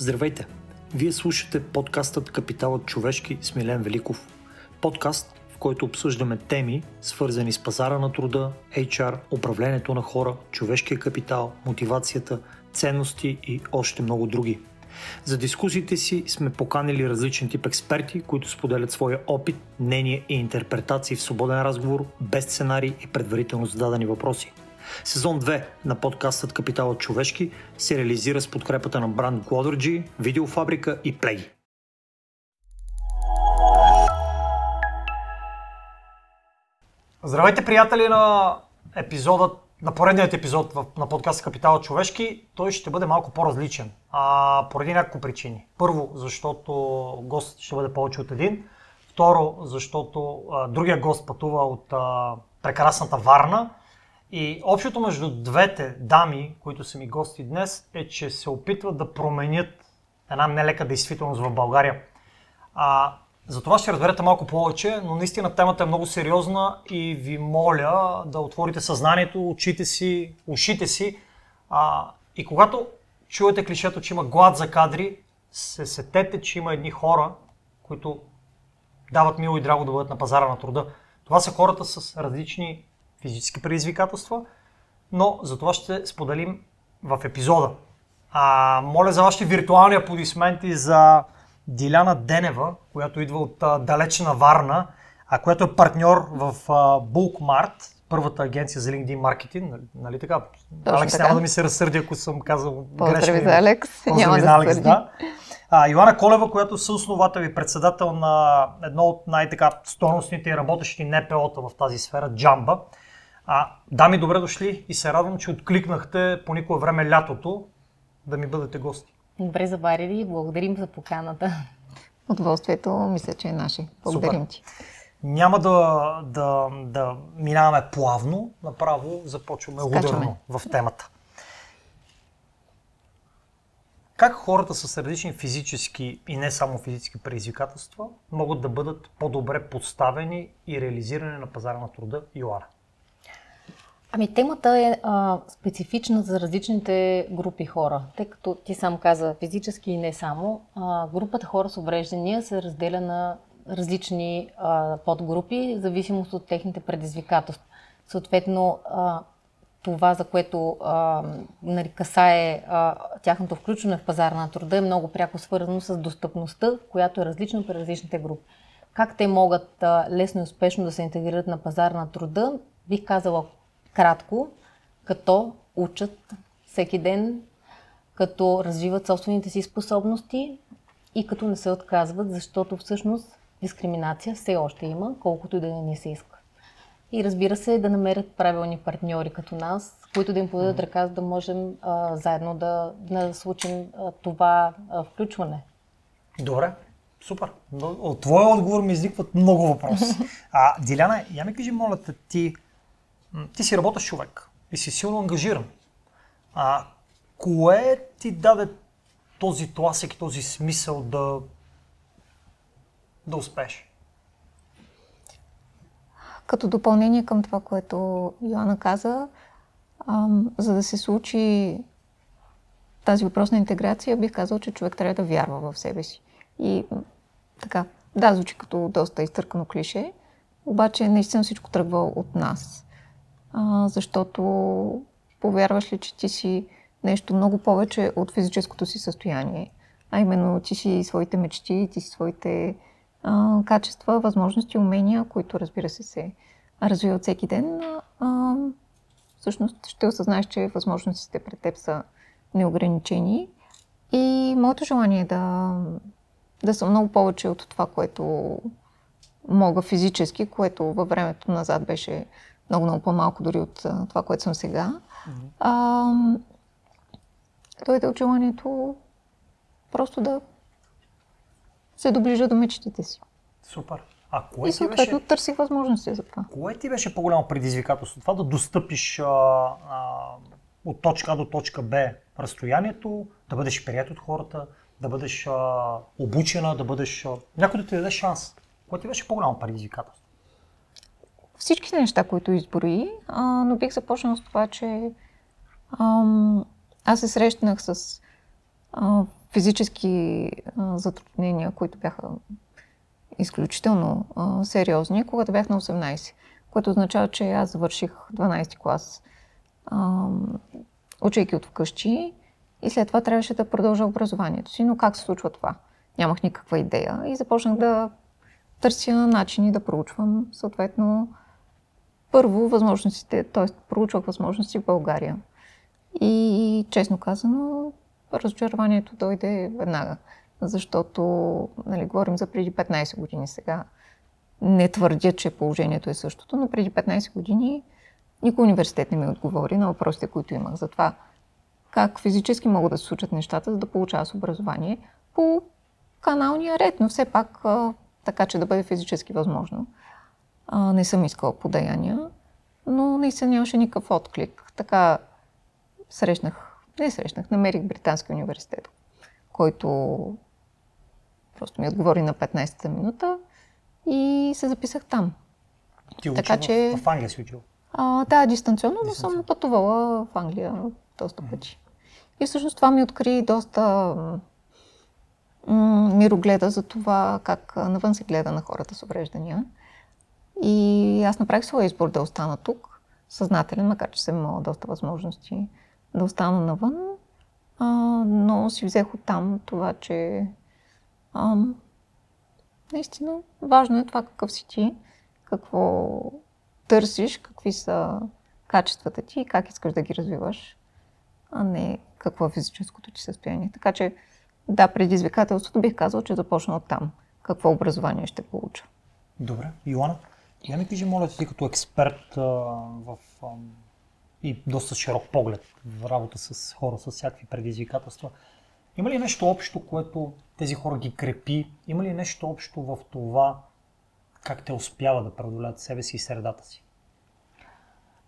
Здравейте! Вие слушате подкастът Капиталът човешки с Милен Великов. Подкаст, в който обсъждаме теми, свързани с пазара на труда, HR, управлението на хора, човешкия капитал, мотивацията, ценности и още много други. За дискусиите си сме поканили различен тип експерти, които споделят своя опит, мнение и интерпретации в свободен разговор, без сценарий и предварително зададени въпроси. Сезон 2 на подкастът Капиталът човешки се реализира с подкрепата на бранд Glodergy, Видеофабрика и Play. Здравейте, приятели на епизодът на поредният епизод на подкаста Капитала човешки, той ще бъде малко по-различен. А, поради няколко причини. Първо, защото гост ще бъде повече от един. Второ, защото а, другия гост пътува от а, прекрасната Варна. И общото между двете дами, които са ми гости днес, е, че се опитват да променят една нелека действителност в България. А, за това ще разберете малко повече, но наистина темата е много сериозна и ви моля да отворите съзнанието, очите си, ушите си. А, и когато чуете клишето, че има глад за кадри, се сетете, че има едни хора, които дават мило и драго да бъдат на пазара на труда. Това са хората с различни физически предизвикателства, но за това ще споделим в епизода. А, моля за вашите виртуални аплодисменти за Диляна Денева, която идва от а, далечна Варна, а която е партньор в а, Bulkmart, първата агенция за LinkedIn маркетинг, нали, нали така? Точно Алекс така. няма да ми се разсърди, ако съм казал Поздрави грешно. за име. Алекс. Няма Поздрави да за Алекс, да. А, Йоанна Колева, която е съосновател и председател на едно от най-така стойностните и работещи НПО-та в тази сфера, Джамба. А, дами, добре дошли и се радвам, че откликнахте по никое време лятото да ми бъдете гости. Добре заварили, благодарим за поканата. Удоволствието мисля, че е наше. Благодарим ти. Няма да, да, да минаваме плавно, направо започваме ударно в темата. Как хората с различни физически и не само физически предизвикателства могат да бъдат по-добре подставени и реализирани на пазара на труда, Йоана? Ами темата е а, специфична за различните групи хора, тъй като ти сам каза физически и не само. А, групата хора с увреждания се разделя на различни а, подгрупи, в зависимост от техните предизвикателства. Съответно, а, това, за което а, нали, касае а, тяхното включване в пазара на труда, е много пряко свързано с достъпността, която е различна при различните групи. Как те могат а, лесно и успешно да се интегрират на пазара на труда, бих казала кратко, като учат всеки ден, като развиват собствените си способности и като не се отказват, защото всъщност дискриминация все още има, колкото и да не ни се иска. И разбира се, да намерят правилни партньори като нас, които да им подадат ръка, за да можем а, заедно да, да случим а, това а, включване. Добре, супер. От твоя отговор ми изникват много въпроси. А, Диляна, я ми кажи, моля те, ти, ти си работещ човек и си силно ангажиран. А, кое ти даде този тласък този смисъл да, да успееш? Като допълнение към това, което Йоанна каза, ам, за да се случи тази въпросна интеграция, бих казал, че човек трябва да вярва в себе си. И така, да, звучи като доста изтъркано клише, обаче наистина всичко тръгва от нас. А, защото повярваш ли, че ти си нещо много повече от физическото си състояние, а именно ти си своите мечти, ти си своите а, качества, възможности, умения, които разбира се се развиват всеки ден, а, всъщност ще осъзнаеш, че възможностите пред теб са неограничени. И моето желание е да, да съм много повече от това, което мога физически, което във времето назад беше много-много по-малко дори от а, това, което съм сега. А, дойде от желанието просто да се доближа до мечтите си. Супер. А кое И съответно беше, търсих възможности за това. кое ти беше по-голямо предизвикателство? Това да достъпиш а, а, от точка А до точка Б разстоянието, да бъдеш прият от хората, да бъдеш а, обучена, да бъдеш... А, някой да ти даде шанс. Кое ти беше по-голямо предизвикателство? Всичките неща, които изброи, а, но бих започнала с това, че ам, аз се срещнах с а, физически а, затруднения, които бяха изключително а, сериозни, когато бях на 18. Което означава, че аз завърших 12 клас, а, учейки от вкъщи и след това трябваше да продължа образованието си. Но как се случва това? Нямах никаква идея и започнах да търся начини да проучвам съответно първо възможностите, т.е. проучвах възможности в България. И честно казано, разочарованието дойде веднага, защото нали, говорим за преди 15 години сега. Не твърдя, че положението е същото, но преди 15 години никой университет не ми отговори на въпросите, които имах за това как физически могат да се случат нещата, за да получава с образование по каналния ред, но все пак така, че да бъде физически възможно. А, не съм искала подаяния, но наистина нямаше никакъв отклик. Така срещнах, не срещнах, намерих Британски университет, който просто ми отговори на 15-та минута и се записах там. Ти така, че... в Англия си учил? А, да, дистанционно, но съм пътувала в Англия доста пъти. И всъщност това ми откри доста мирогледа за това как навън се гледа на хората с увреждания. И аз направих своя избор да остана тук, съзнателен, макар че съм имала доста възможности да остана навън, а, но си взех от там това, че а, наистина важно е това какъв си ти, какво търсиш, какви са качествата ти и как искаш да ги развиваш, а не какво е физическото ти състояние. Така че да, предизвикателството бих казал, че започна от там. Какво образование ще получа. Добре. Йоанна, я ми кажи, моля ти, като експерт а, в а, и доста широк поглед в работа с хора с всякакви предизвикателства, има ли нещо общо, което тези хора ги крепи? Има ли нещо общо в това, как те успяват да преодолят себе си и средата си?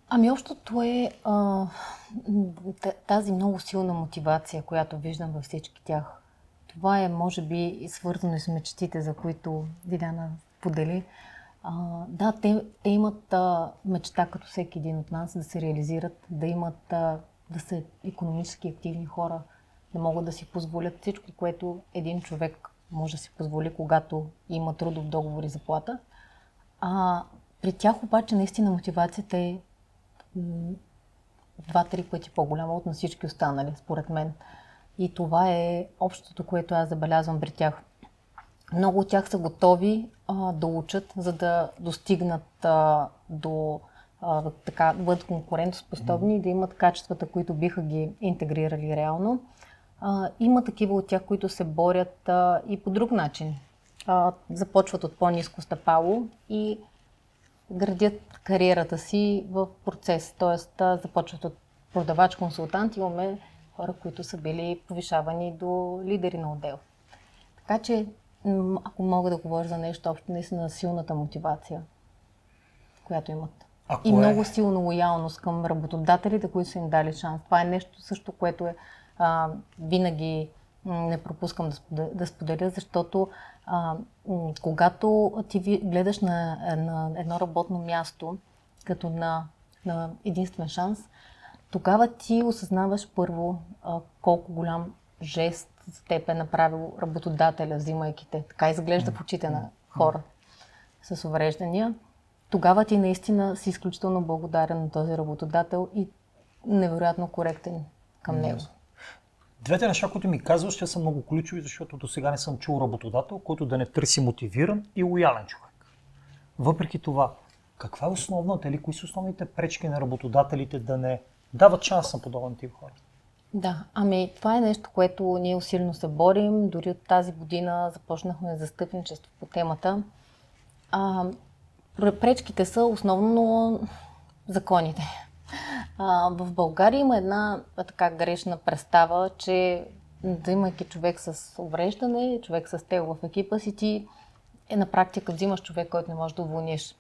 Ами общото е а, тази много силна мотивация, която виждам във всички тях. Това е, може би, свързано с мечтите, за които Диляна подели. А, да, те, те имат а, мечта, като всеки един от нас, да се реализират, да имат, а, да са економически активни хора, да могат да си позволят всичко, което един човек може да си позволи, когато има трудов договор и заплата. А при тях обаче наистина мотивацията е два-три пъти по-голяма от на всички останали, според мен. И това е общото, което аз забелязвам при тях. Много от тях са готови а, да учат, за да достигнат а, до а, така, да бъдат конкурентоспособни и да имат качествата, които биха ги интегрирали реално. А, има такива от тях, които се борят а, и по друг начин. А, започват от по-низко стъпало и градят кариерата си в процес. Тоест, започват от продавач-консултант. Имаме хора, които са били повишавани до лидери на отдел. Така че, ако мога да говоря за нещо общо, наистина силната мотивация, която имат. Ако и е... много силна лоялност към работодателите, които са им дали шанс. Това е нещо също, което е а, винаги не пропускам да споделя, да споделя защото а, когато ти гледаш на, на едно работно място като на, на единствен шанс, тогава ти осъзнаваш първо а, колко голям жест за теб е направил работодателя, взимайки те. Така изглежда в очите на хора с увреждания. Тогава ти наистина си изключително благодарен на този работодател и невероятно коректен към него. Двете неща, които ми казваш, те са много ключови, защото до сега не съм чул работодател, който да не търси мотивиран и лоялен човек. Въпреки това, каква е основната или кои са основните пречки на работодателите да не дават шанс на подобен тип хора? Да, ами това е нещо, което ние усилено се борим. Дори от тази година започнахме застъпничество по темата. А, пречките са основно законите. А, в България има една така грешна представа, че взимайки човек с увреждане, човек с тел в екипа си, ти е на практика взимаш човек, който не можеш да уволниш.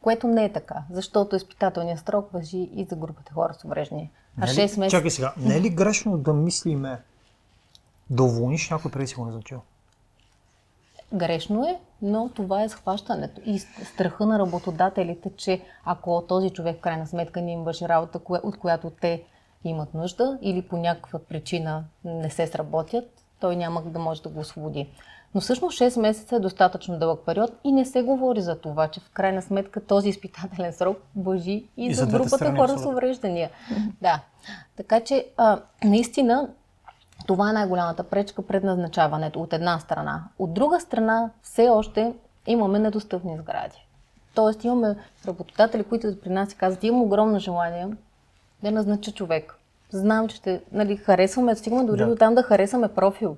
Което не е така, защото изпитателният строк въжи и за групата хора с увреждане. А 6 месеца... Чакай сега, не е ли грешно да мислиме да уволниш някой преди си го назначил? Грешно е, но това е схващането и страха на работодателите, че ако този човек в крайна сметка не им върши работа, от която те имат нужда или по някаква причина не се сработят, той няма да може да го освободи. Но всъщност 6 месеца е достатъчно дълъг период и не се говори за това, че в крайна сметка този изпитателен срок въжи и, И за, за групата страни, хора с увреждания. Да. Така че, а, наистина, това е най-голямата пречка пред назначаването от една страна. От друга страна, все още имаме недостъпни сгради. Тоест имаме работодатели, които при нас си казват, имам огромно желание да назнача човек. Знам, че ще нали, харесваме, стигаме дори Да. до там да харесваме профил.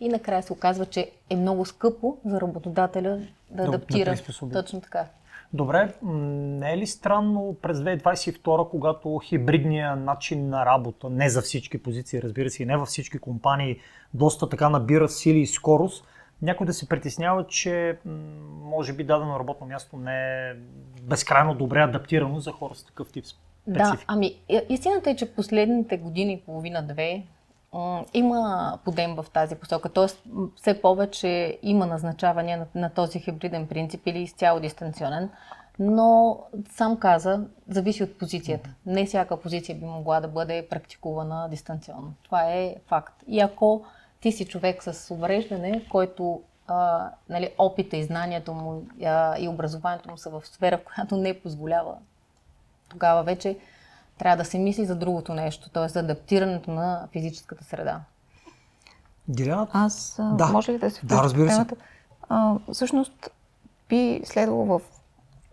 И накрая се оказва, че е много скъпо за работодателя да, Да- да адаптира. приспособи. Точно така. Добре, не е ли странно през 2022, когато хибридният начин на работа, не за всички позиции, разбира се, и не във всички компании, доста така набира сили и скорост, някой да се притеснява, че може би дадено работно място не е безкрайно добре адаптирано за хора с такъв тип Да, специфика. ами и- истината е, че последните години и половина-две има подем в тази посока. М, все повече има назначаване на, на този хибриден принцип или изцяло дистанционен. Но сам каза, зависи от позицията. Не всяка позиция би могла да бъде практикувана дистанционно. Това е факт. И ако ти си човек с увреждане, който а, нали, опита и знанието му а, и образованието му са в сфера, в която не позволява тогава вече трябва да се мисли за другото нещо, т.е. за адаптирането на физическата среда. Диляна, Аз, Да. може ли да се Да, разбира се. А, всъщност, би следвало в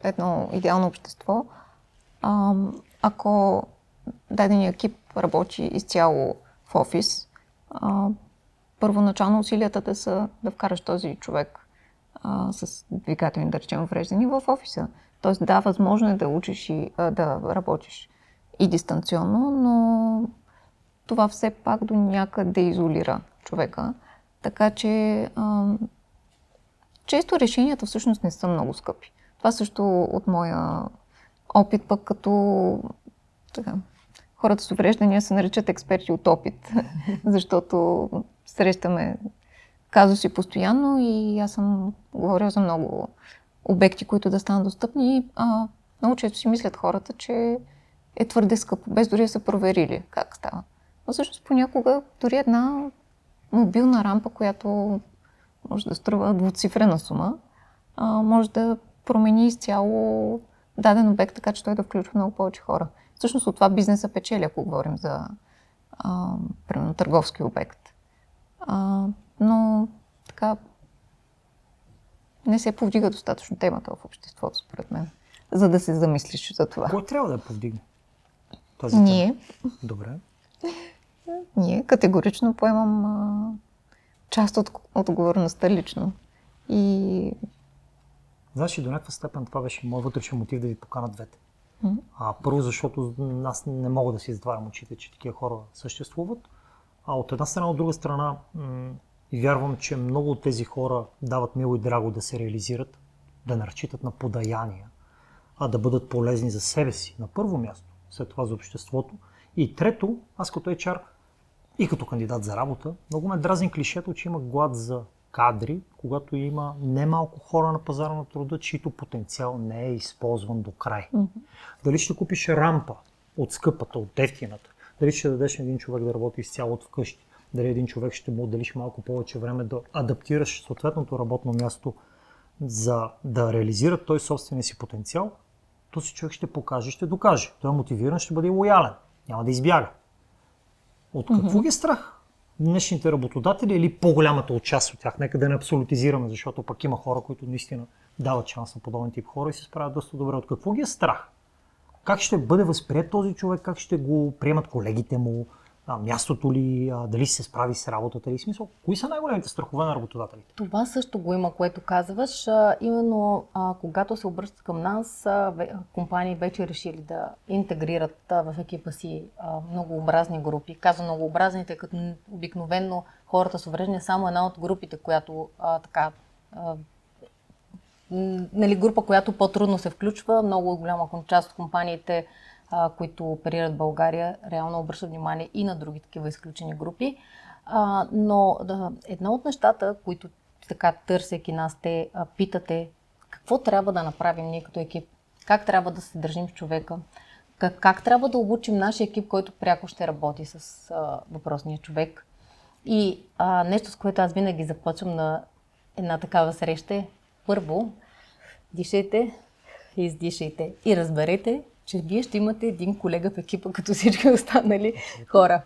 едно идеално общество, а, ако дадения екип работи изцяло в офис, а, първоначално усилията да са да вкараш този човек а, с двигателни, да речем, увреждани в офиса. Тоест, да, възможно е да учиш и а, да работиш и дистанционно, но това все пак до някъде изолира човека. Така че а, често решенията всъщност не са много скъпи. Това също от моя опит, пък като така, хората с увреждания се наричат експерти от опит, защото срещаме казуси постоянно и аз съм говорила за много обекти, които да станат достъпни. А, много често си мислят хората, че е твърде скъпо, без дори да са проверили как става. Но всъщност понякога дори една мобилна рампа, която може да струва двуцифрена сума, а, може да промени изцяло даден обект, така че той да включва много повече хора. Всъщност от това бизнеса печели, ако говорим за а, примерно, търговски обект. А, но така не се повдига достатъчно темата в обществото, според мен, за да се замислиш за това. кой трябва да повдигне? Тази тема? Ние, Добре. ние категорично поемам а, част от отговорността лично. И Знаеш, и до някаква степен това беше моят вътрешен мотив да ви покана двете. М. А, първо, защото аз не мога да си затварям очите, че такива хора съществуват. А от една страна, от друга страна, м- вярвам, че много от тези хора дават мило и драго да се реализират, да не разчитат на подаяния, а да бъдат полезни за себе си, на първо място, след това за обществото. И трето, аз като HR и като кандидат за работа, много ме дразни клишето, че има глад за кадри, когато има немалко хора на пазара на труда, чието потенциал не е използван до край. Дали ще купиш рампа от скъпата, от ефтината, дали ще дадеш на един човек да работи изцяло от вкъщи, дали един човек ще му отделиш малко повече време да адаптираш съответното работно място, за да реализира той собствения си потенциал, този човек ще покаже, ще докаже. Той е мотивиран, ще бъде лоялен, няма да избяга. От какво ги е страх? Днешните работодатели или по-голямата от част от тях? Нека да не абсолютизираме, защото пък има хора, които наистина дават шанс на подобен тип хора и се справят доста добре. От какво ги е страх? Как ще бъде възприят този човек? Как ще го приемат колегите му? А, мястото ли? Дали се справи с работата ли? Смисъл, кои са най-големите страхове на работодателите? Това също го има, което казваш. Именно когато се обръщат към нас, компании вече решили да интегрират в екипа си многообразни групи. Казвам многообразни, тъй като обикновенно хората с увреждане само една от групите, която така нали, група, която по-трудно се включва. Много голяма част от компаниите, а, които оперират България, реално обръщат внимание и на други такива изключени групи. А, но да, едно от нещата, които така търсейки нас, те а, питате какво трябва да направим ние като екип, как трябва да се държим с човека, как, как трябва да обучим нашия екип, който пряко ще работи с а, въпросния човек. И а, нещо, с което аз винаги започвам на една такава среща е първо, дишайте, издишайте и разберете, че вие ще имате един колега в екипа, като всички останали хора.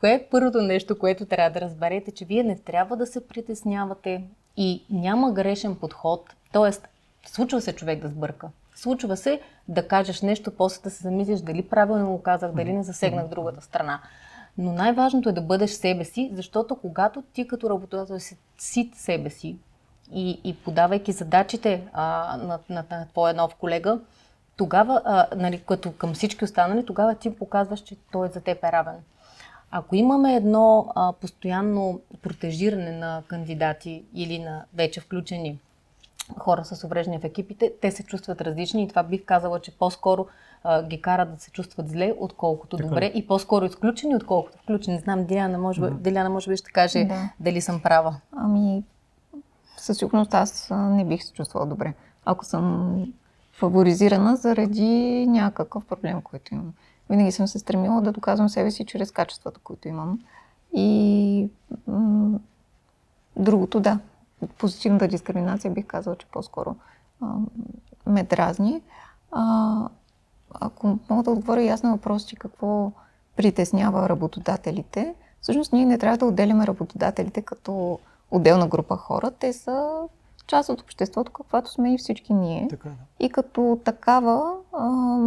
Кое е първото нещо, което трябва да разберете, че вие не трябва да се притеснявате и няма грешен подход. Тоест, случва се човек да сбърка. Случва се да кажеш нещо, после да се замислиш дали правилно го казах, дали не засегнах другата страна. Но най-важното е да бъдеш себе си, защото когато ти като работодател си сит себе си и, и подавайки задачите а, на, на, на твоя нов колега, тогава, а, нали, като към всички останали, тогава ти показваш, че той за теб е равен. Ако имаме едно а, постоянно протежиране на кандидати или на вече включени хора с увреждания в екипите, те се чувстват различни и това бих казала, че по-скоро а, ги карат да се чувстват зле, отколкото така. добре и по-скоро изключени, отколкото включени. Не знам, Диляна може, mm-hmm. Диляна може би ще каже да. дали съм права. Ами, със сигурност аз не бих се чувствала добре, ако съм фаворизирана заради някакъв проблем, който имам. Винаги съм се стремила да доказвам себе си чрез качествата, които имам. И м- другото, да, позитивната дискриминация бих казала, че по-скоро а, ме дразни. А, ако мога да отговоря ясно въпрос, че какво притеснява работодателите, всъщност ние не трябва да отделяме работодателите като отделна група хора. Те са част от обществото, каквато сме и всички ние. Така, да. И като такава, а,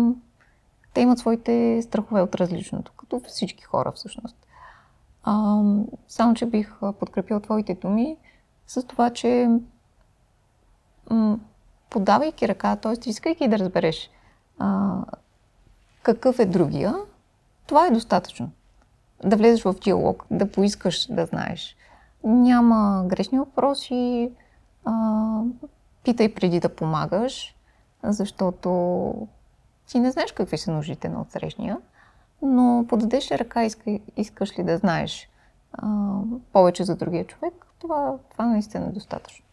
те имат своите страхове от различното, като всички хора всъщност. А, само, че бих подкрепил твоите думи с това, че м- подавайки ръка, т.е. искайки да разбереш а, какъв е другия, това е достатъчно. Да влезеш в диалог, да поискаш да знаеш. Няма грешни въпроси, а, питай преди да помагаш, защото ти не знаеш какви са нуждите на отсрещния, но подадеш ръка, иска, искаш ли да знаеш а, повече за другия човек, това, това наистина е достатъчно.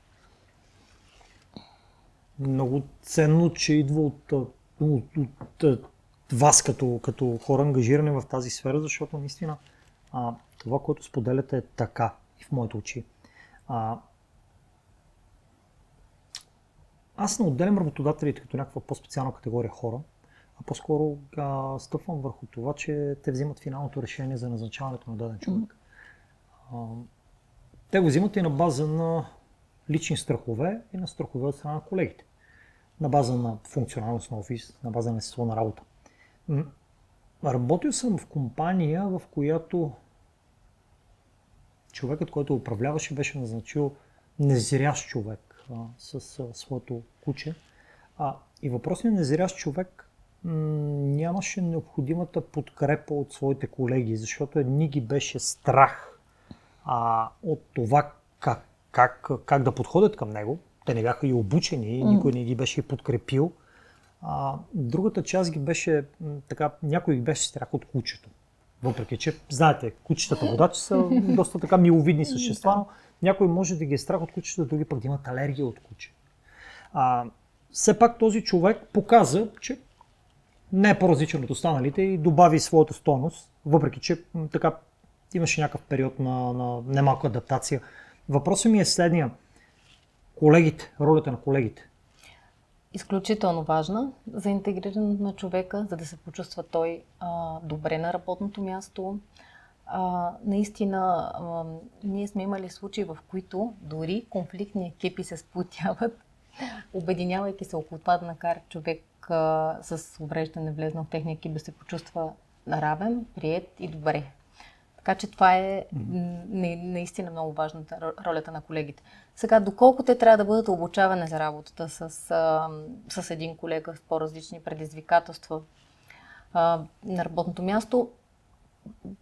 Много ценно, че идва от, от, от, от вас като, като хора ангажирани в тази сфера, защото наистина а, това, което споделяте е така и в моите очи. А, аз не отделям работодателите като някаква по-специална категория хора, а по-скоро а, стъпвам върху това, че те взимат финалното решение за назначаването на даден човек. А, те го взимат и на база на лични страхове и на страхове от страна на колегите. На база на функционалност на офис, на база на естество на работа. Работил съм в компания, в която човекът, който управляваше, беше назначил незрящ човек а, с а, своето куче. А, и въпросният незрящ човек м- нямаше необходимата подкрепа от своите колеги, защото едни ги беше страх а, от това как, как, как да подходят към него. Те не бяха и обучени, никой не ги беше подкрепил. А, другата част ги беше, така, някой ги беше страх от кучето. Въпреки, че, знаете, кучетата водачи са доста така миловидни същества, но някой може да ги е страх от кучета, други пък да имат алергия от куче. А, все пак този човек показа, че не е по-различен от останалите и добави своята стойност, въпреки че така имаше някакъв период на, на немалка адаптация. Въпросът ми е следния. Колегите, ролята на колегите. Изключително важна за интегрирането на човека, за да се почувства той а, добре на работното място. А, наистина, а, ние сме имали случаи, в които дори конфликтни екипи се сплотяват, обединявайки се около това да накара човек а, с увреждане влезна в техния екип да се почувства равен, прият и добре така че това е наистина много важната ролята на колегите. Сега, доколко те трябва да бъдат обучавани за работата с, с един колега с по-различни предизвикателства на работното място,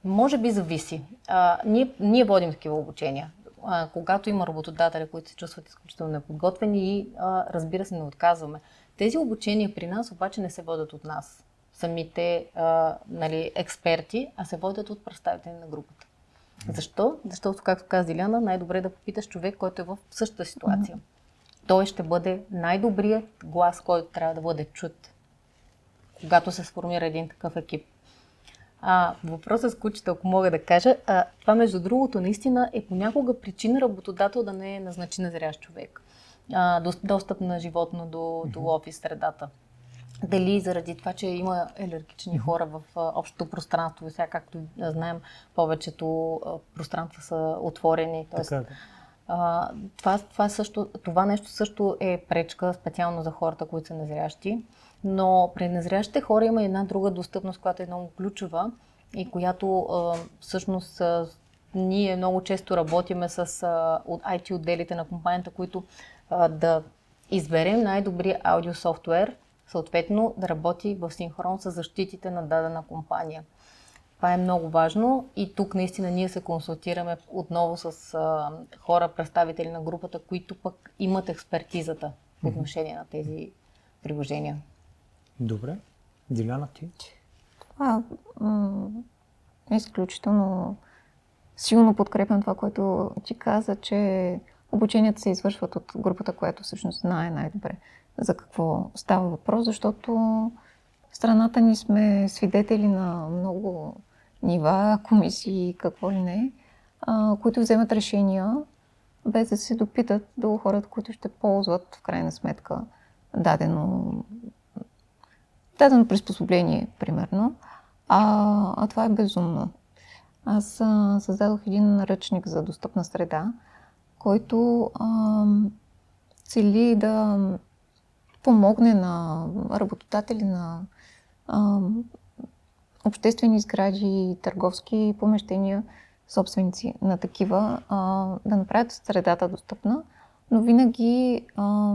може би зависи. А, ние, ние водим такива обучения. А, когато има работодатели, които се чувстват изключително неподготвени и а, разбира се не отказваме. Тези обучения при нас обаче не се водят от нас самите а, нали, експерти, а се водят от представители на групата. Защо? Защото, както каза Диляна, най-добре е да попиташ човек, който е в същата ситуация. Mm-hmm. Той ще бъде най-добрият глас, който трябва да бъде чут, когато се сформира един такъв екип. А, въпросът с кучета, ако мога да кажа, а, това между другото наистина е понякога причина работодател да не назначи незрящ човек. А, до, достъп на животно до, до офис средата. Дали заради това, че има алергични хора в общото пространство, сега както знаем, повечето пространства са отворени. Тоест, Така, е. а, това, това, също, това нещо също е пречка специално за хората, които са незрящи. Но при незрящите хора има една друга достъпност, която е много ключова и която а, всъщност а, ние много често работиме с а, от IT отделите на компанията, които а, да изберем най-добрия аудиософтуер, съответно да работи в синхрон с защитите на дадена компания. Това е много важно и тук наистина ние се консултираме отново с а, хора, представители на групата, които пък имат експертизата по отношение на тези приложения. Добре. Диляна, ти? Това м- изключително силно подкрепям това, което ти каза, че обученията се извършват от групата, която всъщност знае най-добре за какво става въпрос, защото страната ни сме свидетели на много нива, комисии, какво ли не, а, които вземат решения без да се допитат до хората, които ще ползват в крайна сметка дадено, дадено приспособление, примерно. А, а това е безумно. Аз а, създадох един наръчник за достъпна среда, който а, цели да помогне на работодатели на а, обществени сгради, търговски помещения, собственици на такива, а, да направят средата достъпна, но винаги, а,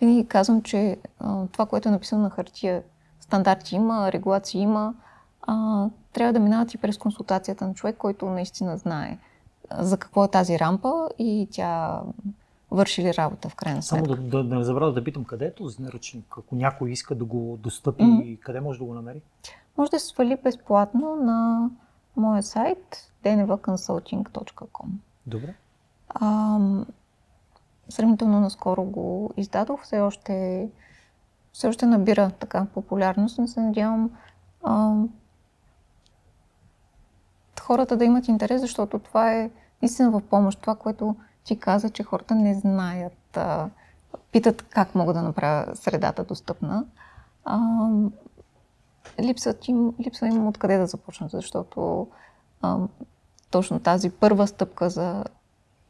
винаги казвам, че а, това, което е написано на хартия, стандарти има, регулации има, а, трябва да минават и през консултацията на човек, който наистина знае за какво е тази рампа и тя върши ли работа в крайна Само сметка. да, да, да не забравя да питам къде е този наръчник, ако някой иска да го достъпи, Мгм. къде може да го намери? Може да се свали безплатно на моя сайт dnvconsulting.com. Добре. Ам, сравнително наскоро го издадох, все още, все още набира така популярност, но се надявам ам, хората да имат интерес, защото това е наистина в помощ. Това, което ти каза, че хората не знаят, а, питат как мога да направя средата достъпна. Ам, липсват им, липсва им откъде да започнат, защото ам, точно тази първа стъпка за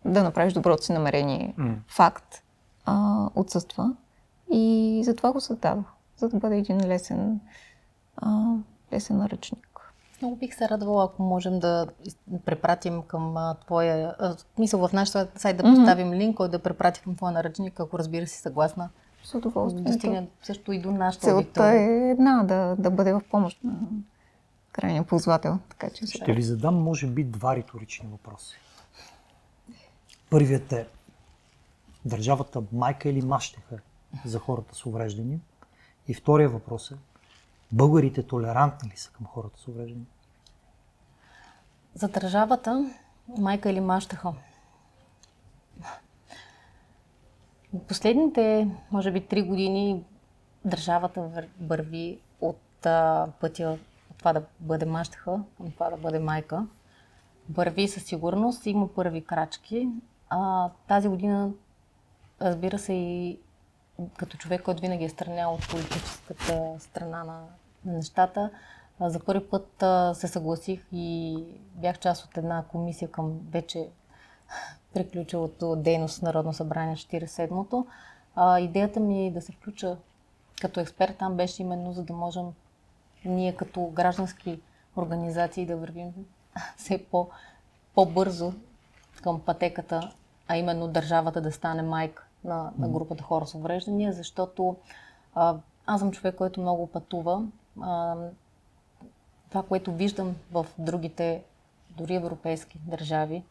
да направиш доброто си намерение М. факт а, отсъства. И затова го създадох, за да бъде един лесен, а, лесен наръчник. Много бих се радвала, ако можем да препратим към а, твоя... А, в смисъл в нашия сайт да поставим линк, който да препрати към твоя наръчник, ако разбира си съгласна. С Да удоволствие. стигне също и до нашата Целта аудитория. е една, да, да бъде в помощ на крайния ползвател. Така че Ще ви задам, може би, два риторични въпроса. Първият е държавата майка или мащеха за хората с увреждания? И втория въпрос е българите толерантни ли са към хората с увреждания? За държавата, майка или мащаха. Последните, може би, три години държавата вър- върви от а, пътя от това да бъде мащаха към това да бъде майка. Върви със сигурност, има първи крачки. А, тази година, разбира се, и като човек, който винаги е странял от политическата страна на, на нещата, а, за първи път а, се съгласих и бях част от една комисия към вече приключилото дейност в Народно събрание 47-то. А, идеята ми е да се включа като експерт там беше именно за да можем ние като граждански организации да вървим все по, по-бързо към пътеката, а именно държавата да стане майка на, на групата хора с увреждания, защото а, аз съм човек, който много пътува. А, това, което виждам в другите, дори европейски държави,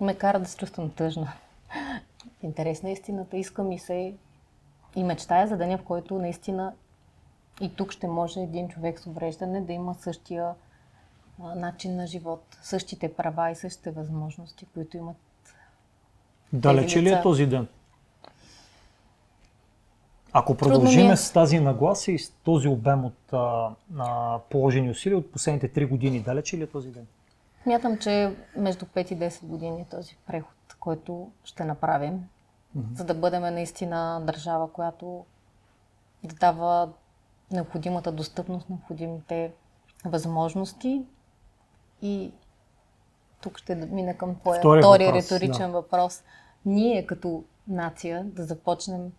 ме кара да се чувствам тъжна. Интересна е истината. Искам и се и мечтая за деня, в който наистина и тук ще може един човек с увреждане да има същия начин на живот, същите права и същите възможности, които имат. Далече ли е този ден? Ако продължим е. с тази нагласа и с този обем от а, а, положени усилия от последните 3 години, далече ли е този ден? Мятам, че между 5 и 10 години е този преход, който ще направим, mm-hmm. за да бъдем наистина държава, която да дава необходимата достъпност, необходимите възможности и тук ще мина към твоя втори, втори риторичен да. въпрос. Ние като нация да започнем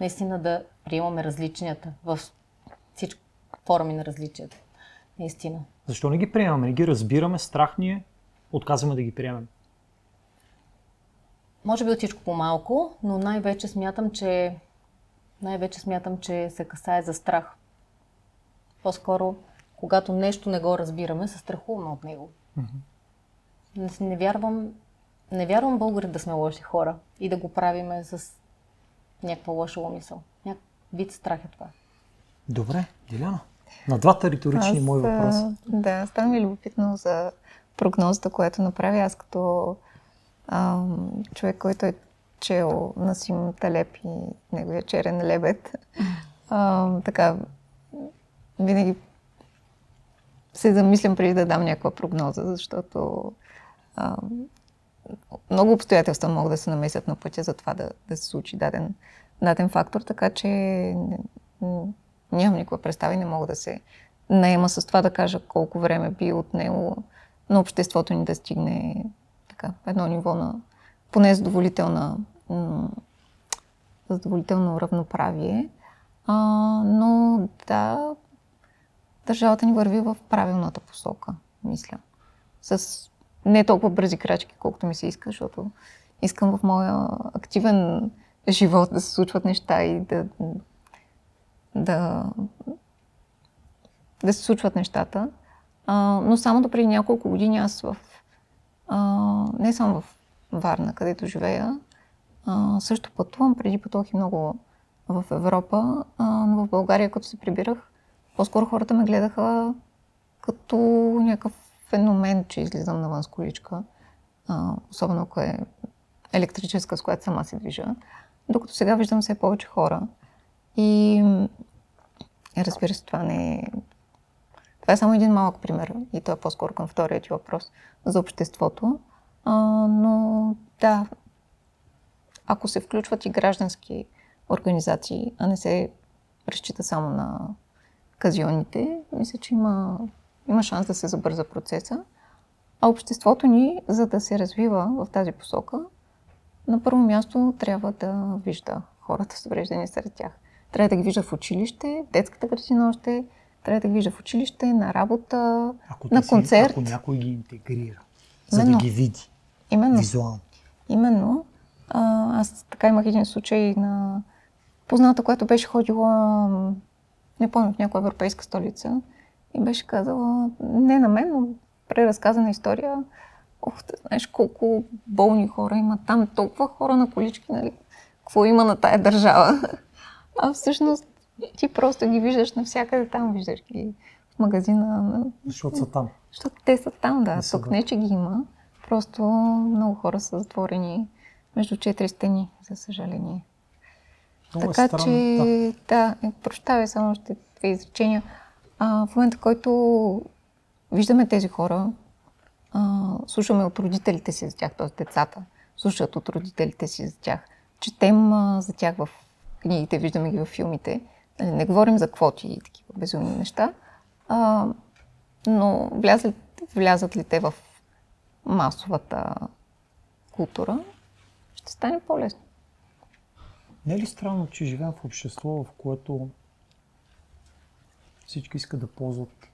наистина да приемаме различнията в всички форми на различията. Наистина. Защо не ги приемаме? Не ги разбираме, страх ни е, отказваме да ги приемем. Може би от всичко по-малко, но най-вече смятам, че най-вече смятам, че се касае за страх. По-скоро, когато нещо не го разбираме, се страхуваме от него. Mm-hmm. Не, не, вярвам, не вярвам българи да сме лоши хора и да го правиме с някаква лоша умисъл. Някакъв вид страх е това. Добре, Диляна. На двата риторични Аз, мои въпроси. Да, стана ми любопитно за прогнозата, която направи. Аз като а, човек, който е чел Насим Талеп и неговия черен лебед, а, така, винаги се замислям преди да дам някаква прогноза, защото много обстоятелства могат да се намесят на пътя за това да, да се случи даден, даден фактор, така че нямам никаква представа и не мога да се наема с това да кажа колко време би отнело на обществото ни да стигне така, едно ниво на поне задоволителна, задоволително равноправие. А, но да, държавата ни върви в правилната посока, мисля. С не толкова бързи крачки, колкото ми се иска, защото искам в моя активен живот да се случват неща и да, да, да се случват нещата. А, но само до преди няколко години аз в... А, не само в Варна, където живея, а, също пътувам. Преди пътувах и много в Европа, а, но в България, като се прибирах, по-скоро хората ме гледаха като някакъв феномен, че излизам навън с количка, а, особено ако е електрическа, с която сама се движа. Докато сега виждам все повече хора. И разбира се, това не е... Това е само един малък пример и то е по-скоро към вторият ти въпрос за обществото. А, но да, ако се включват и граждански организации, а не се разчита само на казионите, мисля, че има има шанс да се забърза процеса. А обществото ни, за да се развива в тази посока, на първо място трябва да вижда хората с увреждания сред тях. Трябва да ги вижда в училище, в детската градина още, трябва да ги вижда в училище, на работа, ако на концерт. Си, ако някой ги интегрира, за Именно. да ги види Именно. визуално. Именно. А, аз така имах един случай на позната, която беше ходила, не помня, в някоя европейска столица и беше казала, не на мен, но преразказана история. Ох, ти знаеш колко болни хора има там, толкова хора на колички, нали? Какво има на тая държава? А всъщност ти просто ги виждаш навсякъде там, виждаш ги в магазина. Защото са там. Защото те са там, да. Не Тук не, че ги има. Просто много хора са затворени между четири стени, за съжаление. Много е така е че, да, да прощавай само още две изречения. А, в момента, който виждаме тези хора, а, слушаме от родителите си за тях, т.е. децата слушат от родителите си за тях, четем а, за тях в книгите, виждаме ги в филмите. Нали, не говорим за квоти и такива безумни неща, а, но влязат, влязат ли те в масовата култура, ще стане по-лесно. Не е ли странно, че живеем в общество, в което всички искат да ползват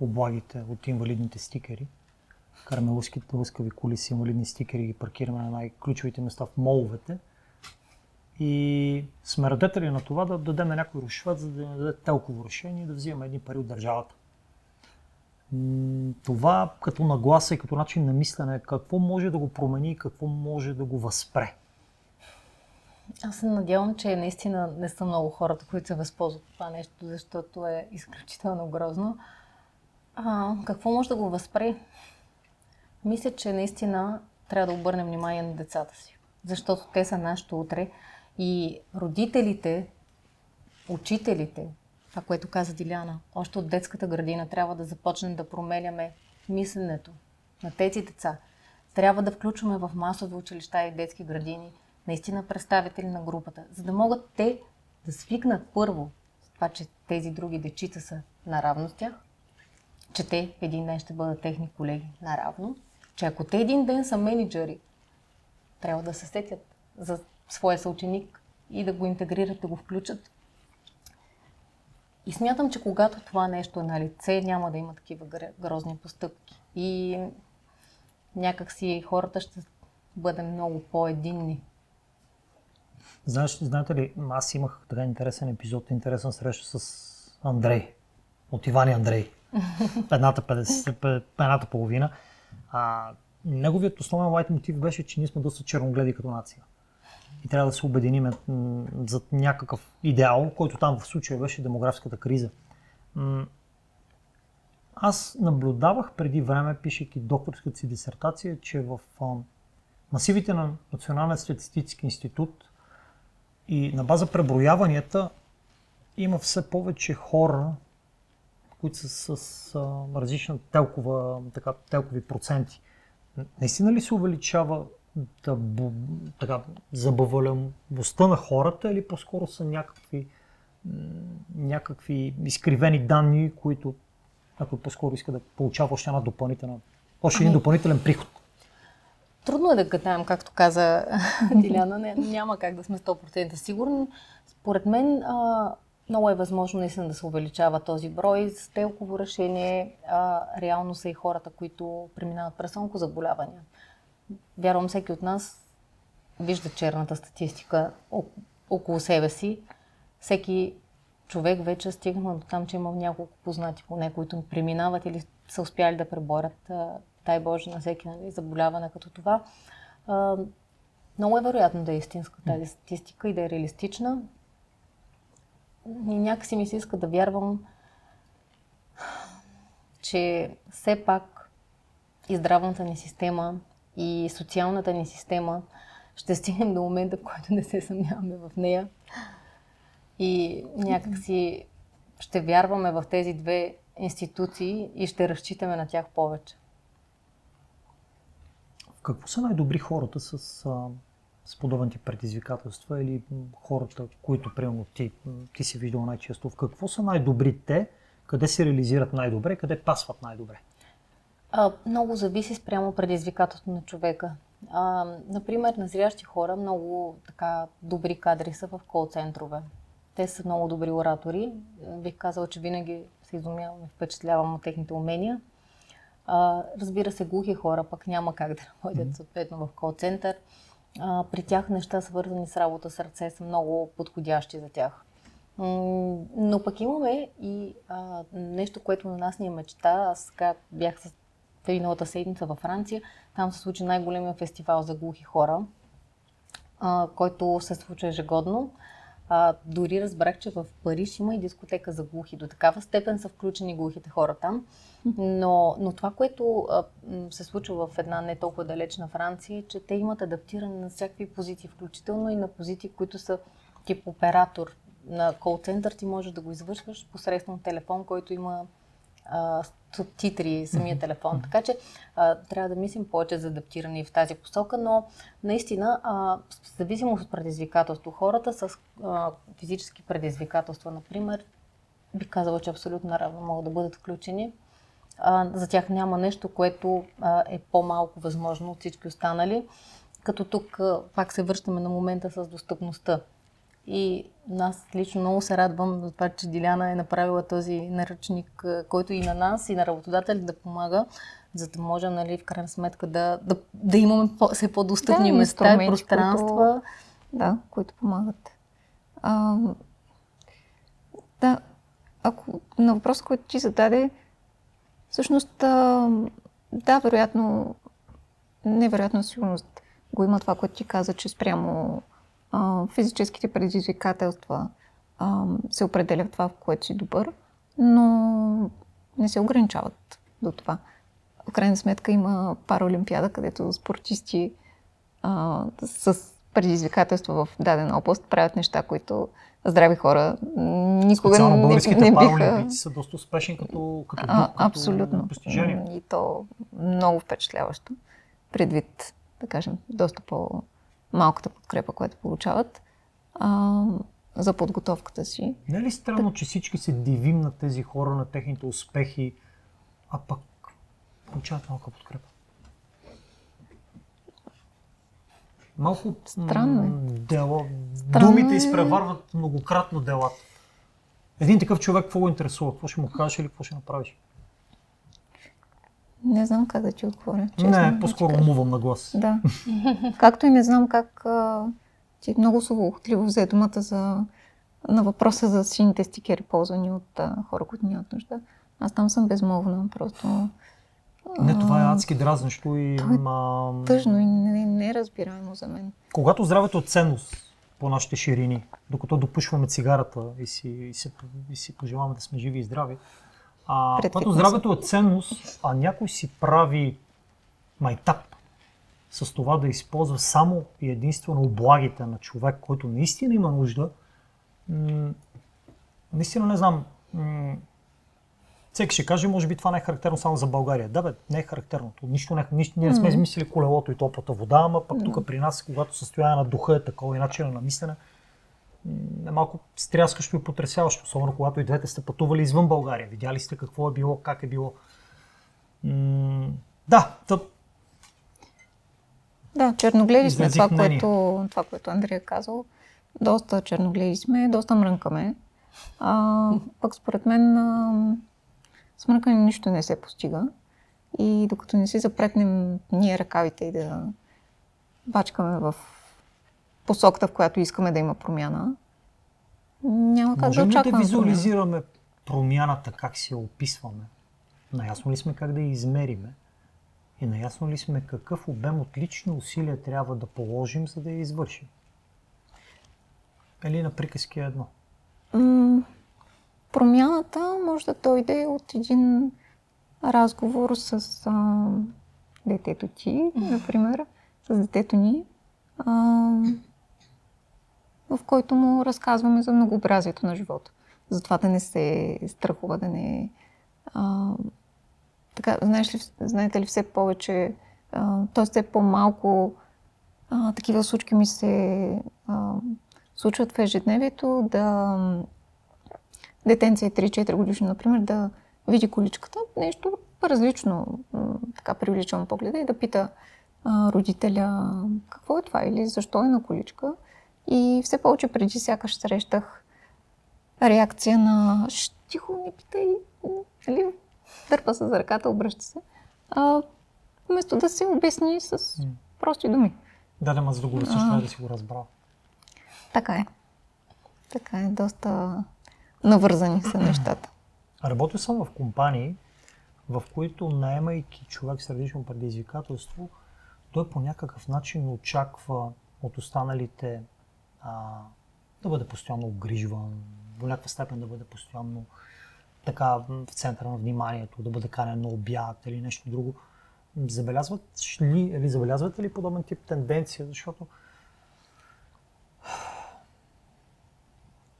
облагите от инвалидните стикери. Караме лъските лъскави коли с инвалидни стикери ги паркираме на най-ключовите места в моловете. И сме радетели на това да дадем на някой рушват, за да ни даде телково решение и да взимаме едни пари от държавата. Това като нагласа и като начин на мислене, какво може да го промени и какво може да го възпре? Аз се надявам, че наистина не са много хората, които се възползват от това нещо, защото е изключително грозно. А, какво може да го възпре? Мисля, че наистина трябва да обърнем внимание на децата си, защото те са нашето утре и родителите учителите, това, което каза Диляна, още от детската градина трябва да започнем да променяме мисленето на тези деца. Трябва да включваме в масови училища и детски градини наистина представители на групата, за да могат те да свикнат първо с това, че тези други дечица са наравно с тях, че те един ден ще бъдат техни колеги наравно, че ако те един ден са менеджери, трябва да се сетят за своя съученик и да го интегрират, да го включат. И смятам, че когато това нещо е на лице, няма да има такива грозни постъпки. И някакси хората ще бъдем много по-единни. Знаеш, знаете ли, аз имах така интересен епизод, интересен среща с Андрей, от Иван и Андрей. Едната, 50, едната половина. А, неговият основен лайт мотив беше, че ние сме доста черногледи като нация. И трябва да се обединим за някакъв идеал, който там в случая беше демографската криза. Аз наблюдавах преди време, пишейки докторската си дисертация, че в масивите на Националния статистически институт и на база преброяванията има все повече хора, които са с а, различна телкова, така, телкови проценти. Наистина ли се увеличава да, така, забавалямостта на хората или по-скоро са някакви, някакви изкривени данни, които някой по-скоро иска да получава още една допълнителна, още един ами, допълнителен приход? Трудно е да гадаем, както каза Диляна. Не, няма как да сме 100% сигурни. Според мен а, много е възможно наистина да се увеличава този брой. С телково решение а, реално са и хората, които преминават през онкозаболявания. Вярвам, всеки от нас вижда черната статистика около себе си. Всеки човек вече стигна до там, че има няколко познати поне, които преминават или са успяли да преборят, дай Боже, на всеки нали, заболяване като това. А, много е вероятно да е истинска тази статистика и да е реалистична. И някакси ми се иска да вярвам, че все пак и здравната ни система, и социалната ни система ще стигнем до момента, в който не се съмняваме в нея. И някакси ще вярваме в тези две институции и ще разчитаме на тях повече. Какво са най-добри хората с, с подобен тип предизвикателства или хората, които, примерно, ти, ти си виждал най-често? В какво са най-добрите, къде се реализират най-добре, къде пасват най-добре? А, много зависи спрямо предизвикателството на човека. А, например, на зрящи хора много така добри кадри са в кол-центрове. Те са много добри оратори. Бих казала, че винаги се изумявам и впечатлявам от техните умения. А, разбира се, глухи хора пък няма как да работят съответно в кол-център. А, при тях неща, свързани с работа с ръце, са много подходящи за тях. Но пък имаме и а, нещо, което на нас ни е мечта. Аз сега бях с миналата седмица във Франция. Там се случи най-големия фестивал за глухи хора, а, който се случва ежегодно. А, дори разбрах, че в Париж има и дискотека за глухи. До такава степен са включени глухите хора там. Но, но това, което а, се случва в една не толкова далечна Франция, е, че те имат адаптиране на всякакви позиции, включително и на позиции, които са тип оператор. На кол-център ти можеш да го извършваш посредством телефон, който има а, субтитри самия телефон. Така че а, трябва да мислим повече за адаптиране в тази посока, но наистина, а, в зависимост от предизвикателство, хората с а, физически предизвикателства, например, би казала, че абсолютно наравно могат да бъдат включени. А, за тях няма нещо, което а, е по-малко възможно от всички останали. Като тук а, пак се връщаме на момента с достъпността. И аз лично много се радвам за това, че Диляна е направила този наръчник, който и на нас, и на работодатели да помага, за да можем, нали, в крайна сметка да, да, да имаме по, все по-достъпни да, места и пространства. Които, да, които помагат. А, да, ако на въпрос, който ти зададе, всъщност, а, да, вероятно, невероятно сигурност го има това, което ти каза, че спрямо а, физическите предизвикателства а, се определят това, в което си добър, но не се ограничават до това. В крайна сметка има параолимпиада, където спортисти а, с предизвикателства в дадена област, правят неща, които здрави хора никога Специално не, българските не биха... параолимпийци са доста успешни като, като, А, като абсолютно. постижение. И то много впечатляващо, предвид, да кажем, доста по-малката подкрепа, която получават а, за подготовката си. Не е ли странно, че всички се дивим на тези хора, на техните успехи, а пък получават малка подкрепа? Малко Странно е. дело, Странно думите е. изпреварват многократно делата. Един такъв човек какво го интересува? Какво ще му кажеш или какво ще направиш? Не знам как да ти отговоря. честно не, да по-скоро умувам на глас. Да. Както и не знам как а, ти много словоохотливо взе думата за, на въпроса за сините стикери, ползвани от а, хора, които нямат нужда. Аз там съм безмолвна, просто Не, това е адски дразнещо и... е тъжно и не, неразбираемо за мен. Когато здравето е ценност по нашите ширини, докато допушваме цигарата и си, и си, и си пожелаваме да сме живи и здрави, а, когато здравето е ценност, а някой си прави майтап с това да използва само и единствено облагите на човек, който наистина има нужда, м- наистина не знам, м- всеки ще каже, може би това не е характерно само за България. Да, бе, не е характерно. Нищо не, нищо, ние не сме измислили колелото и топлата вода, ама пък тук при нас, когато състояние на духа е такова и начина на мислене, малко стряскащо и потрясяващо, особено когато и двете сте пътували извън България. Видяли сте какво е било, как е било. М, да, тъп, Да, черногледи сме това което, това, което Андрей е казал. Доста черногледи сме, доста мрънкаме. А, пък според мен а, с мрънкане нищо не се постига. И докато не си запретнем ние ръкавите и да бачкаме в посоката, в която искаме да има промяна, няма как Можем да да очакваме промяна. визуализираме промяната, как си я описваме? Наясно ли сме как да я измериме? И наясно ли сме какъв обем от лични усилия трябва да положим, за да я извършим? Или на приказки е едно? М, Промяната може да дойде от един разговор с а, детето ти, например, с детето ни, а, в който му разказваме за многообразието на живота. За това да не се страхува, да не. А, така, знаеш ли, знаете ли все повече, т.е. все по-малко а, такива случки ми се а, случват в ежедневието, да детенце 3-4 годишно, например, да види количката, нещо различно, така привличам погледа и да пита а, родителя какво е това или защо е на количка. И все повече преди сякаш срещах реакция на «Шш, тихо, не питай, нали, дърпа се за ръката, обръща се. А, вместо да се обясни с прости думи. Да, да, ма за да го разсъща, А. да си го разбрал. Така е. Така е, доста навързани са нещата. Работил съм в компании, в които наемайки човек с различно предизвикателство, той по някакъв начин очаква от останалите а, да бъде постоянно обгрижван, до някаква степен да бъде постоянно така в центъра на вниманието, да бъде канен на обяд или нещо друго. Забелязват ли, или забелязвате ли подобен тип тенденция, защото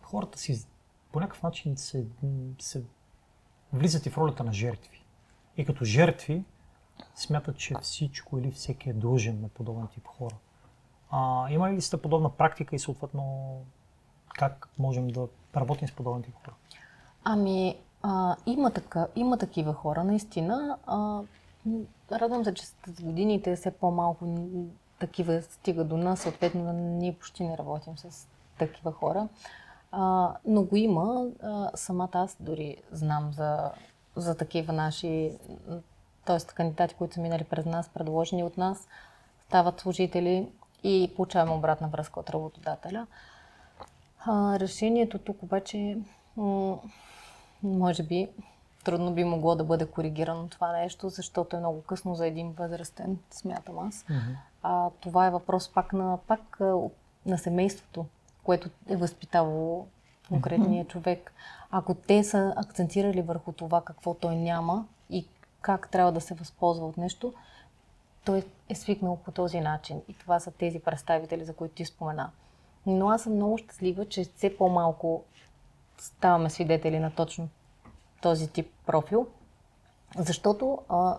хората си по някакъв начин се, се влизат и в ролята на жертви. И като жертви смятат, че всичко или всеки е дължен на подобен тип хора. А, има ли сте подобна практика и съответно как можем да работим с подобен тип хора? Ами, а, има, така, има такива хора, наистина. А, радвам се, че с годините все по-малко такива стига до нас. Съответно, ние почти не работим с такива хора. А, но го има. А, самата аз дори знам за, за такива наши, т.е. кандидати, които са минали през нас, предложени от нас, стават служители и получаваме обратна връзка от работодателя. А, решението тук обаче м- може би трудно би могло да бъде коригирано това нещо, защото е много късно за един възрастен, смятам аз. А, това е въпрос пак на, пак на семейството, което е възпитавало конкретния човек. Ако те са акцентирали върху това какво той няма и как трябва да се възползва от нещо, той е свикнал по този начин. И това са тези представители, за които ти спомена. Но аз съм много щастлива, че все по-малко ставаме свидетели на точно този тип профил, защото а,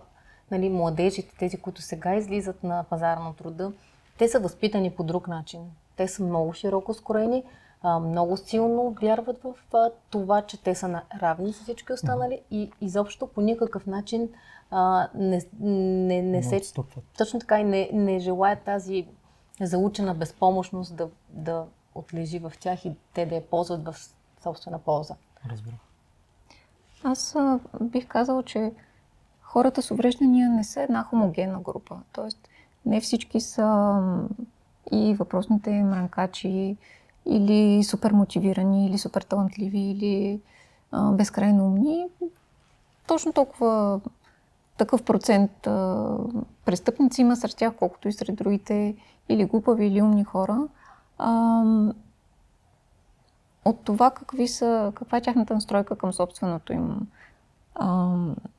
нали, младежите, тези, които сега излизат на пазара на труда, те са възпитани по друг начин. Те са много широко скроени, а, много силно вярват в а, това, че те са равни с всички останали и изобщо по никакъв начин а, не, не, не се... Точно така и не, не желаят тази заучена безпомощност да, да отлежи в тях и те да я ползват в собствена полза. Разбира. Аз а, бих казала, че хората с увреждания не са една хомогенна група. Тоест, не всички са и въпросните мранкачи, или супер мотивирани, или супер талантливи, или а, безкрайно умни. Точно толкова такъв процент а, престъпници има сред тях, колкото и сред другите или глупави, или умни хора. А, от това какви са, каква е тяхната настройка към собственото им а,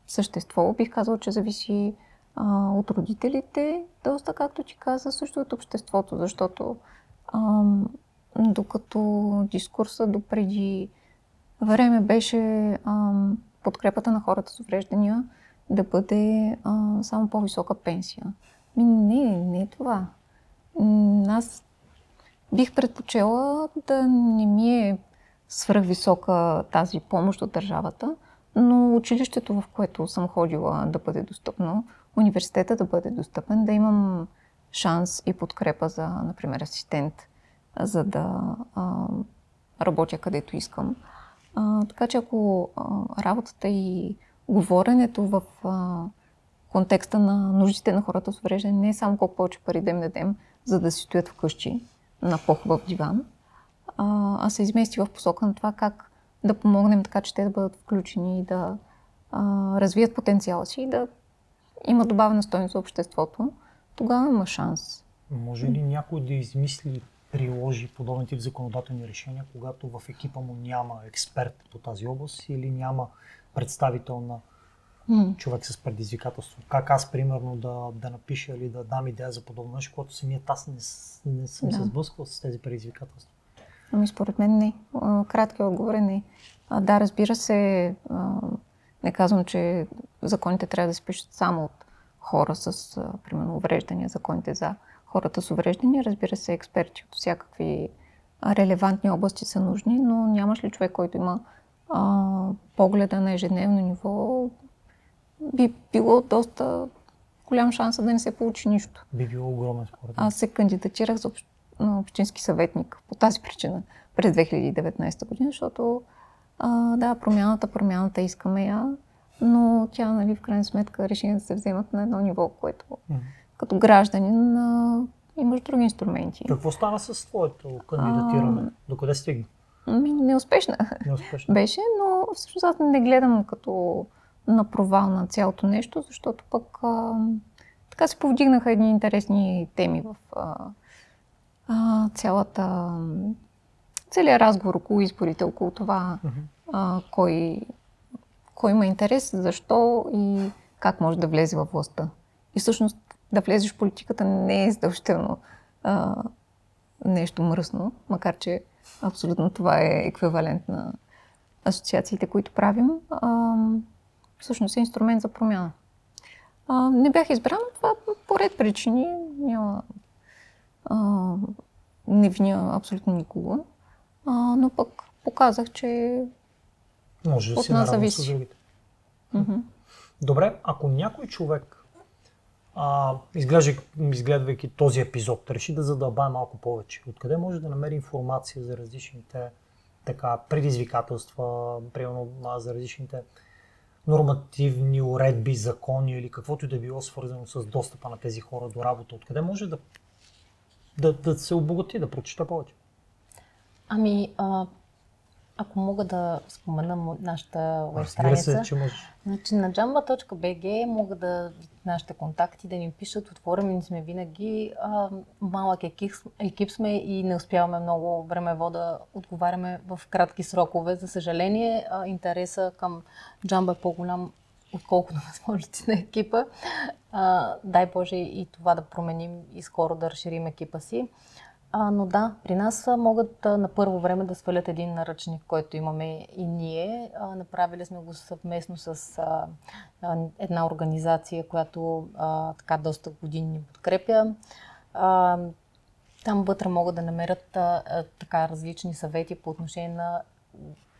същество, бих казала, че зависи а, от родителите, доста, както ти каза, също от обществото, защото а, докато дискурса до преди време беше а, подкрепата на хората с увреждания да бъде а, само по-висока пенсия. Ми, не, не е това. Аз бих предпочела да не ми е свръхвисока тази помощ от държавата, но училището, в което съм ходила да бъде достъпно, университета да бъде достъпен, да имам шанс и подкрепа за, например, асистент, за да а, работя където искам. А, така че ако а, работата и говоренето в а, контекста на нуждите на хората с увреждане не е само колко повече пари да им дадем, за да си стоят вкъщи на по-хубав диван, а, а се измести в посока на това как да помогнем така, че те да бъдат включени и да а, развият потенциала си и да има добавена стойност за обществото, тогава има шанс. Може ли някой да измисли, приложи подобен тип законодателни решения, когато в екипа му няма експерт по тази област или няма представител на mm. човек с предизвикателство? Как аз, примерно, да, да напиша или да дам идея за подобно нещо, когато самият аз не, не съм да. се сблъсквал с тези предизвикателства? Ами според мен не. Краткият отговор е не. А, да, разбира се, не казвам, че законите трябва да се пишат само от хора с, примерно, увреждания, законите за хората с увреждания. Разбира се, експерти от всякакви релевантни области са нужни, но нямаш ли човек, който има а, погледа на ежедневно ниво, би било доста голям шанс да не се получи нищо. Би било огромен според Аз се кандидатирах за общ... на общински съветник по тази причина през 2019 година, защото а, да, промяната, промяната искаме я, но тя, нали, в крайна сметка, решение да се вземат на едно ниво, което mm. като гражданин а, имаш други инструменти. Какво стана с твоето кандидатиране? А, Докъде стигна? Ми, неуспешна. неуспешна. Беше, но всъщност аз не гледам като на провал на цялото нещо, защото пък а, така се повдигнаха едни интересни теми в а, а, цялата целият разговор около изборите, около това а, кой, кой има интерес, защо и как може да влезе във властта. И всъщност да влезеш в политиката не е задължително а, нещо мръсно, макар че абсолютно това е еквивалент на асоциациите, които правим. А, всъщност е инструмент за промяна. А, не бях избрана това по ред причини. Няма, а, не виня абсолютно никога. А, но пък показах, че може да си нас зависи. с другите. Mm-hmm. Добре, ако някой човек, а, изгледвайки този епизод, реши да задълбае малко повече, откъде може да намери информация за различните така, предизвикателства, примерно за различните нормативни уредби, закони или каквото и да било свързано с достъпа на тези хора до работа, откъде може да, да, да се обогати, да прочита повече? Ами, а, ако мога да спомена нашата веб страница, че можеш. Значи на jamba.bg мога да нашите контакти да ни пишат, отворени сме винаги. А, малък екип, екип сме и не успяваме много времево да отговаряме в кратки срокове. За съжаление, а, интереса към Jamba е по-голям отколкото на възможности на екипа. А, дай Боже и това да променим и скоро да разширим екипа си. А, но да, при нас могат на първо време да свалят един наръчник, който имаме и ние. А, направили сме го съвместно с а, една организация, която а, така доста години ни подкрепя. А, там вътре могат да намерят а, така различни съвети по отношение на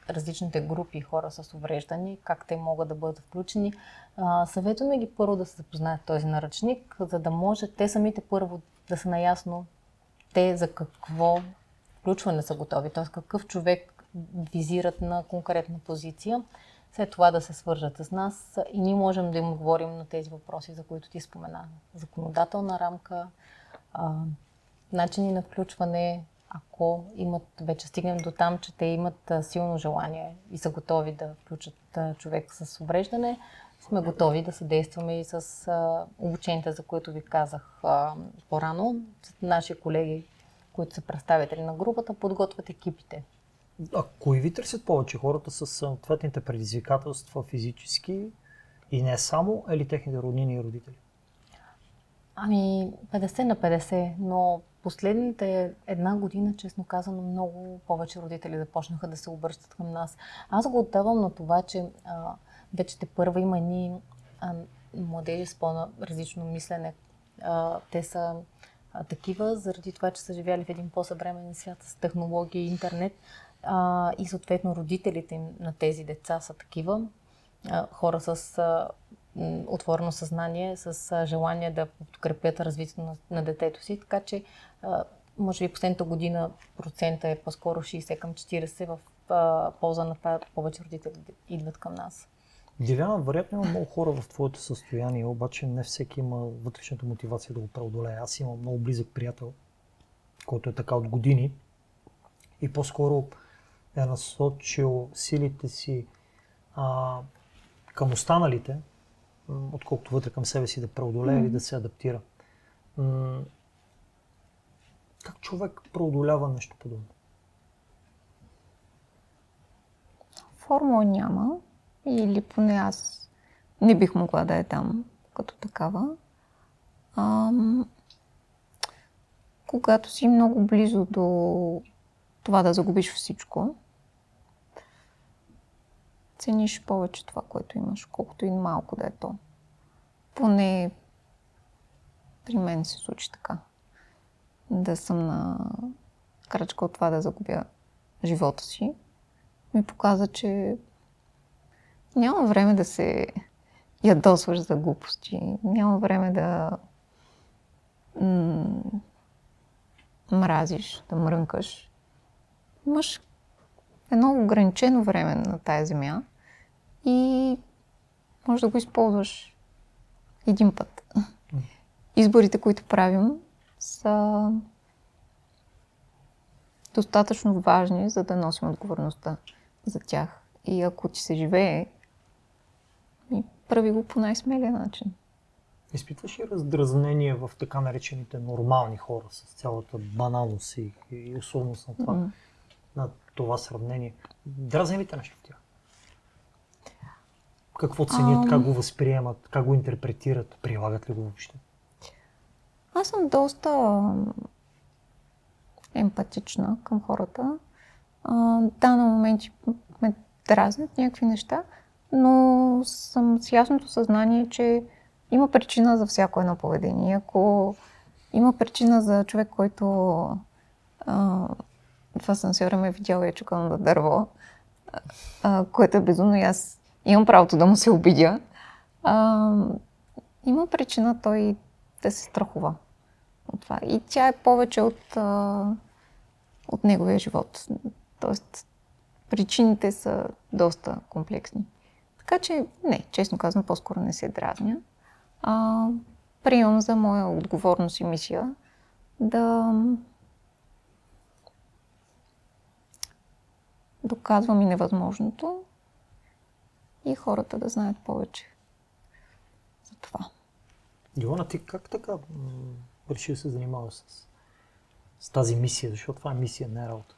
различните групи хора с увреждани, как те могат да бъдат включени. А, съветваме ги първо да се запознаят този наръчник, за да може те самите първо да са наясно те за какво включване са готови, т.е. какъв човек визират на конкретна позиция, след това да се свържат с нас и ние можем да им отговорим на тези въпроси, за които ти спомена. Законодателна рамка, а, начини на включване, ако имат, вече стигнем до там, че те имат силно желание и са готови да включат човек с увреждане, сме готови да съдействаме и с а, обученията, за които ви казах а, по-рано. Наши колеги, които са представители на групата, подготвят екипите. А кои ви търсят повече? Хората с съответните предизвикателства физически и не само, или техните роднини и родители? Ами, 50 на 50, но последните една година, честно казано, много повече родители започнаха да се обръщат към нас. Аз го отдавам на това, че а, вече те първа има ни а, младежи с по-различно мислене. А, те са а, такива, заради това, че са живяли в един по-съвременен свят с технологии и интернет. А, и съответно родителите им на тези деца са такива. А, хора с а, отворено съзнание, с а, желание да подкрепят развитието на, на детето си. Така че, а, може би последната година процента е по-скоро 60 към 40 в а, полза на това повече родители идват към нас. Диляна, вероятно има много хора в твоето състояние, обаче не всеки има вътрешната мотивация да го преодолее. Аз имам много близък приятел, който е така от години и по-скоро е насочил силите си а, към останалите, отколкото вътре към себе си да преодолее mm-hmm. или да се адаптира. М- как човек преодолява нещо подобно? Формула няма или поне аз не бих могла да е там като такава. Ам, когато си много близо до това да загубиш всичко, цениш повече това, което имаш, колкото и малко да е то. Поне при мен се случи така. Да съм на крачка от това да загубя живота си, ми показа, че няма време да се ядосваш за глупости. Няма време да мразиш, да мрънкаш. Имаш едно ограничено време на тая земя и можеш да го използваш един път. Изборите, които правим, са достатъчно важни, за да носим отговорността за тях. И ако ти се живее прави го по най-смелия начин. Изпитваш ли раздразнение в така наречените нормални хора с цялата баналност и, и условност на това, mm-hmm. на това сравнение? Дразни ли те нещо в тях? Какво ценят, um... как го възприемат, как го интерпретират, прилагат ли го въобще? Аз съм доста емпатична към хората. А, да, на моменти ме дразнят някакви неща, но съм с ясното съзнание, че има причина за всяко едно поведение. Ако има причина за човек, който а, в асансьора ме е видял и е чукал на дърво, а, което е безумно и аз имам правото да му се обидя, а, има причина той да се страхува от това. И тя е повече от, а, от неговия живот. Тоест, причините са доста комплексни. Така че, не, честно казвам, по-скоро не се дразня. А, приемам за моя отговорност и мисия да доказвам и невъзможното и хората да знаят повече за това. Йоана, ти как така реши да се занимава с, с тази мисия? Защото това е мисия, не е работа.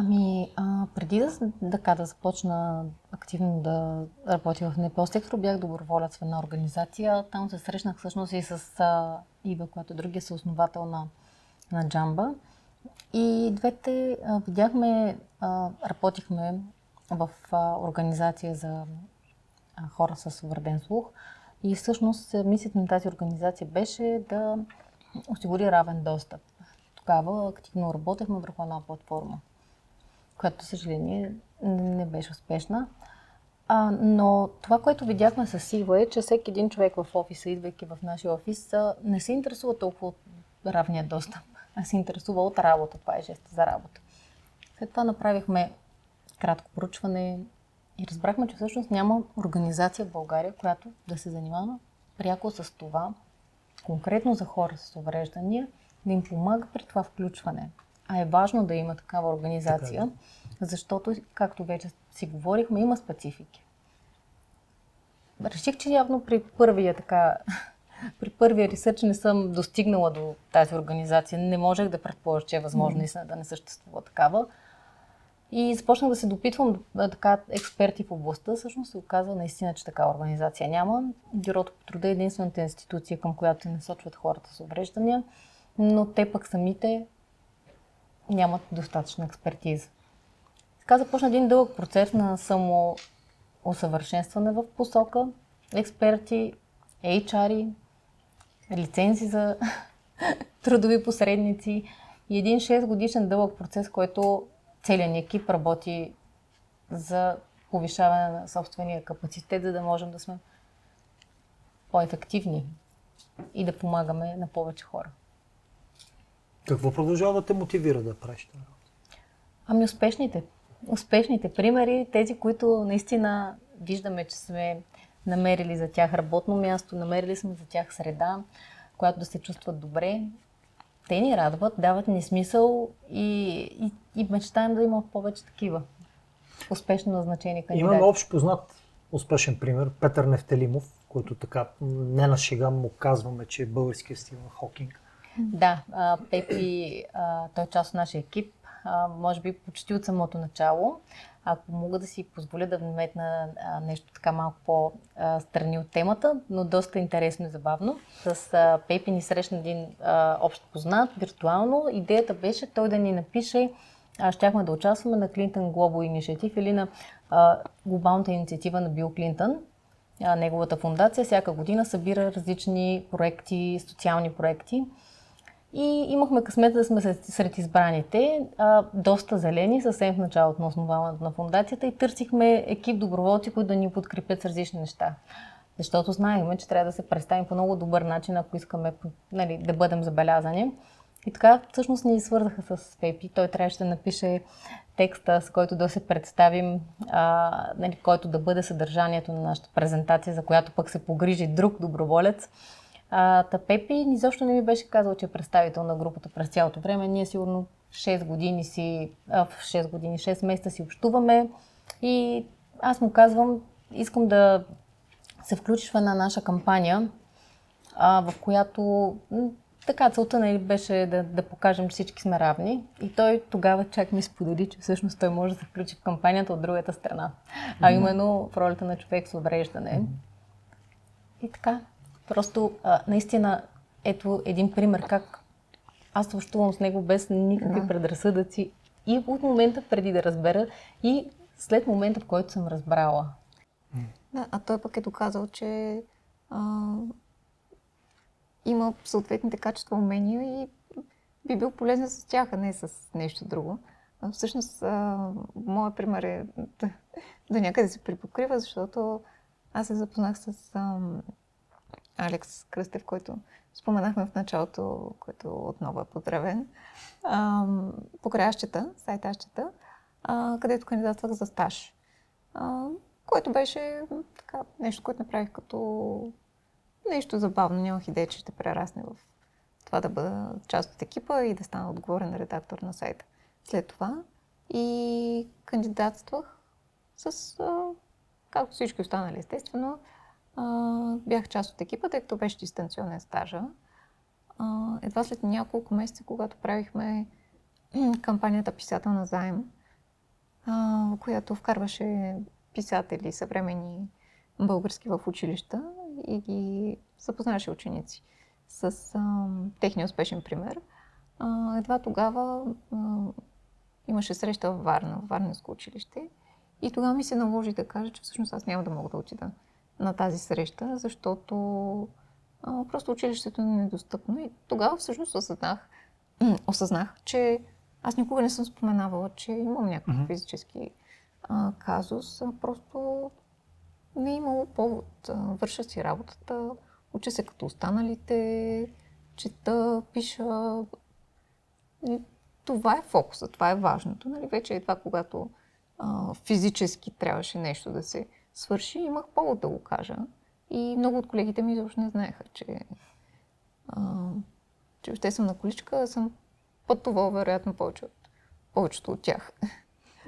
Ами, а, преди да, така, да започна активно да работя в НПО сектор, бях доброволец в една организация. Там се срещнах всъщност и с а, Ива, която е другия съосновател на, на Джамба. И двете а, видяхме, а, работихме в а, организация за а, хора с увреден слух. И всъщност мисията на тази организация беше да осигури равен достъп. Тогава активно работехме върху една платформа която, съжаление, не беше успешна. А, но това, което видяхме с Сива е, че всеки един човек в офиса, идвайки в нашия офис, не се интересува толкова от равния достъп, а се интересува от работа. Това е жест за работа. След това направихме кратко поручване и разбрахме, че всъщност няма организация в България, която да се занимава пряко с това, конкретно за хора с увреждания, да им помага при това включване. А е важно да има такава организация, така, да. защото, както вече си говорихме, има специфики. Реших, че явно при първия така, при първия ресърч не съм достигнала до тази организация. Не можех да предположа, че е възможно mm-hmm. да не съществува такава. И започнах да се допитвам така експерти в областта. Всъщност се оказва наистина, че такава организация няма. Бюрото по труда е единствената институция, към която се насочват хората с увреждания, но те пък самите нямат достатъчна експертиза. Така започна един дълъг процес на само усъвършенстване в посока, експерти, HR, лицензи за трудови посредници и един 6 годишен дълъг процес, който целият екип работи за повишаване на собствения капацитет, за да можем да сме по-ефективни и да помагаме на повече хора. Какво продължава да те мотивира да правиш това? Ами успешните. Успешните примери, тези, които наистина виждаме, че сме намерили за тях работно място, намерили сме за тях среда, която да се чувстват добре. Те ни радват, дават ни смисъл и, и, и мечтаем да има повече такива успешно назначени кандидати. Имаме общ познат успешен пример, Петър Нефтелимов, който така не на шега му казваме, че е българския стил на Хокинг. Да, Пепи, той е част от нашия екип, може би почти от самото начало. Ако мога да си позволя да вметна нещо така малко по-страни от темата, но доста интересно и забавно. С Пепи ни срещна един общ познат, виртуално. Идеята беше той да ни напише щяхме да участваме на Clinton Global Initiative или на глобалната инициатива на Бил Клинтън. Неговата фундация всяка година събира различни проекти, социални проекти. И имахме късмета да сме сред избраните, а, доста зелени, съвсем в началото на основаването на фундацията и търсихме екип доброволци, които да ни подкрепят с различни неща. Защото знаехме, че трябва да се представим по много добър начин, ако искаме нали, да бъдем забелязани. И така, всъщност ни свързаха с Пепи. Той трябваше да напише текста, с който да се представим, а, нали, който да бъде съдържанието на нашата презентация, за която пък се погрижи друг доброволец. А, та Пепи изобщо не ми беше казал, че е представител на групата през цялото време. Ние сигурно 6 години си, а, 6 години, 6 месеца си общуваме и аз му казвам, искам да се включиш в една наша кампания, а, в която така целта нали, беше да, да покажем, че всички сме равни. И той тогава чак ми сподели, че всъщност той може да се включи в кампанията от другата страна. А именно в ролята на човек с увреждане. И така, Просто а, наистина, ето един пример как аз общувам с него без никакви да. предразсъдъци и от момента преди да разбера и след момента, в който съм разбрала. Да, а той пък е доказал, че а, има съответните качества, умения и би бил полезен с тях, а не с нещо друго. А, всъщност, а, моят пример е да някъде се припокрива, защото аз се запознах с а, Алекс Кръстев, който споменахме в началото, който отново е поздравен, покрай Ащета, сайт Ащета, където кандидатствах за стаж. Което беше така, нещо, което направих като нещо забавно. Нямах идея, че ще прерасне в това да бъда част от екипа и да стана отговорен редактор на сайта. След това и кандидатствах с, както всички останали, естествено, бях част от екипа, тъй като беше дистанционен стажа. Едва след няколко месеца, когато правихме кампанията Писател на заем, която вкарваше писатели, съвремени български в училища и ги запознаваше ученици с а, техния успешен пример. А, едва тогава а, имаше среща в Варна, в Варненско училище. И тогава ми се наложи да кажа, че всъщност аз няма да мога да отида на тази среща, защото а, просто училището е недостъпно. И тогава всъщност осъзнах, осъзнах, че аз никога не съм споменавала, че имам някакъв mm-hmm. физически а, казус. А просто не е имало повод. Върша си работата, уча се като останалите, чета, пиша. И това е фокуса, това е важното. Нали? Вече е това, когато а, физически трябваше нещо да се свърши, имах повод да го кажа. И много от колегите ми изобщо не знаеха, че, а, че въобще съм на количка, съм пътувал вероятно повече от повечето от тях.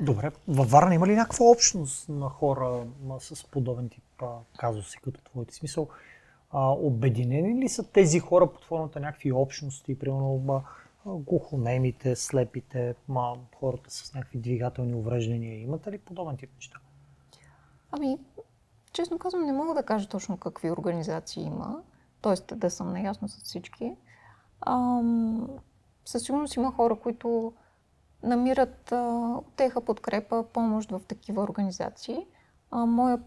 Добре. Във Варна има ли някаква общност на хора с подобен тип а, казуси, като твоите смисъл? А, обединени ли са тези хора под формата някакви общности, примерно глухонемите, слепите, ма, хората с някакви двигателни увреждания? Имате ли подобен тип неща? Ами, честно казвам, не мога да кажа точно какви организации има, т.е. да съм наясно с всички. Ам, със сигурност има хора, които намират теха подкрепа, помощ в такива организации. А, моя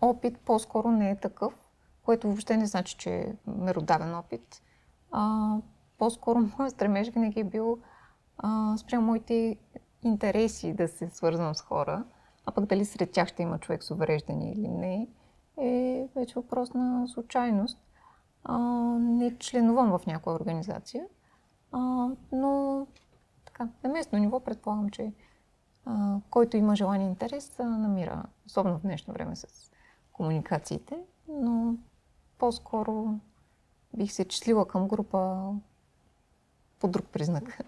опит по-скоро не е такъв, което въобще не значи, че е меродавен опит. А, по-скоро моят стремеж винаги е бил а, спрямо моите интереси да се свързвам с хора, а пък дали сред тях ще има човек с увреждане или не, е вече въпрос на случайност. А, не членувам в някоя организация, а, но така, на местно ниво предполагам, че а, който има желание и интерес, а, намира, особено в днешно време с комуникациите, но по-скоро бих се числила към група по друг признак.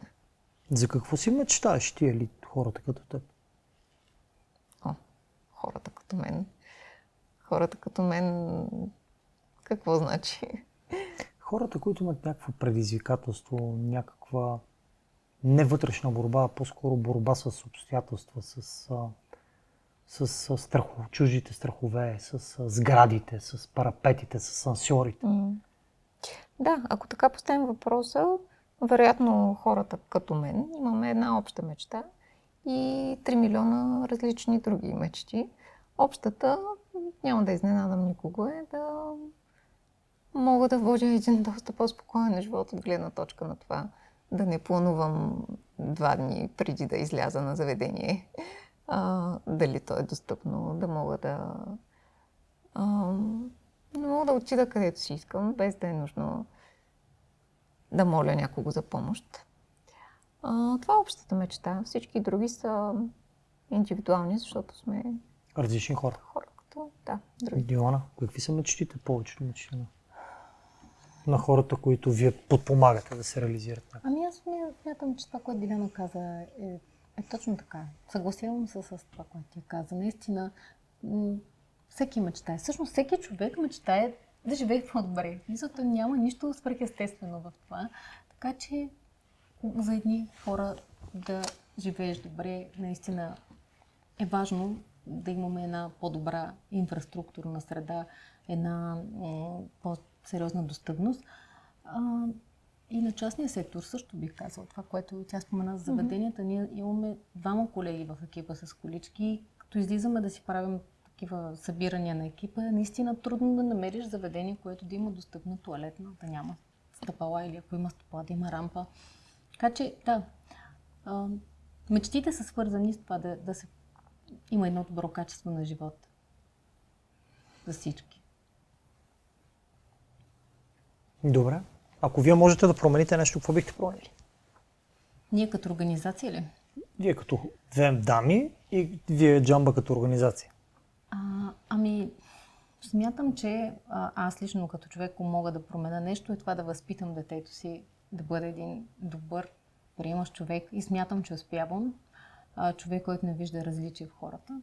За какво си мечтаеш ти или хората като теб? Хората като мен. Хората като мен, какво значи? Хората, които имат някакво предизвикателство, някаква не вътрешна борба, а по-скоро борба с обстоятелства, с, с, с страху, чуждите страхове, с, с сградите, с парапетите, с сансьорите. Mm. Да, ако така поставим въпроса, вероятно хората като мен имаме една обща мечта и 3 милиона различни други мечти. Общата, няма да изненадам никого, е да мога да водя един доста по-спокоен живот от гледна точка на това да не планувам два дни преди да изляза на заведение. А, дали то е достъпно, да мога да... А, не мога да отида където си искам, без да е нужно да моля някого за помощ. А, това е общата мечта. Всички други са индивидуални, защото сме... Различни хора. Хора като, да, други. Диона, какви са мечтите, повечето мечти? на хората, които вие подпомагате да се реализират? Ами аз смятам, че това, което Диляна каза е, е точно така. Съгласявам се с това, което ти каза. Наистина, всеки мечтае. Всъщност всеки човек мечтае да живее по-добре. Мисълта няма нищо свръхестествено в това. Така че за едни хора да живееш добре, наистина е важно да имаме една по-добра инфраструктурна среда, една по сериозна достъпност. А, и на частния сектор също бих казал това, което тя спомена за заведенията. Mm-hmm. Ние имаме двама колеги в екипа с колички. Като излизаме да си правим такива събирания на екипа, е наистина трудно да намериш заведение, което да има достъпна туалетна, да няма стъпала или ако има стъпала, да има рампа. Така че, да, а, мечтите са свързани с това да, да се има едно добро качество на живот за всички. Добре. Ако вие можете да промените нещо, какво бихте променили? Ние като организация ли? Вие като две дами и вие джамба като организация. А, ами, смятам, че а, аз лично като човек, мога да променя нещо, е това да възпитам детето си да бъде един добър, приемащ човек и смятам, че успявам. А, човек, който не вижда различия в хората.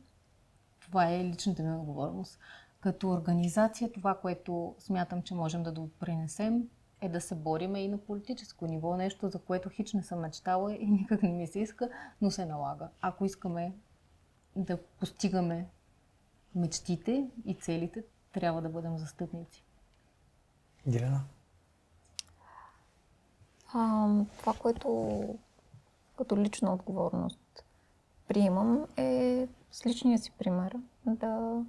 Това е личната ми отговорност. Като организация, това, което смятам, че можем да допринесем, е да се бориме и на политическо ниво. Нещо, за което хич не съм мечтала и никак не ми се иска, но се налага. Ако искаме да постигаме мечтите и целите, трябва да бъдем застъпници. Дилена? А, това, което като лична отговорност приемам е с личния си пример да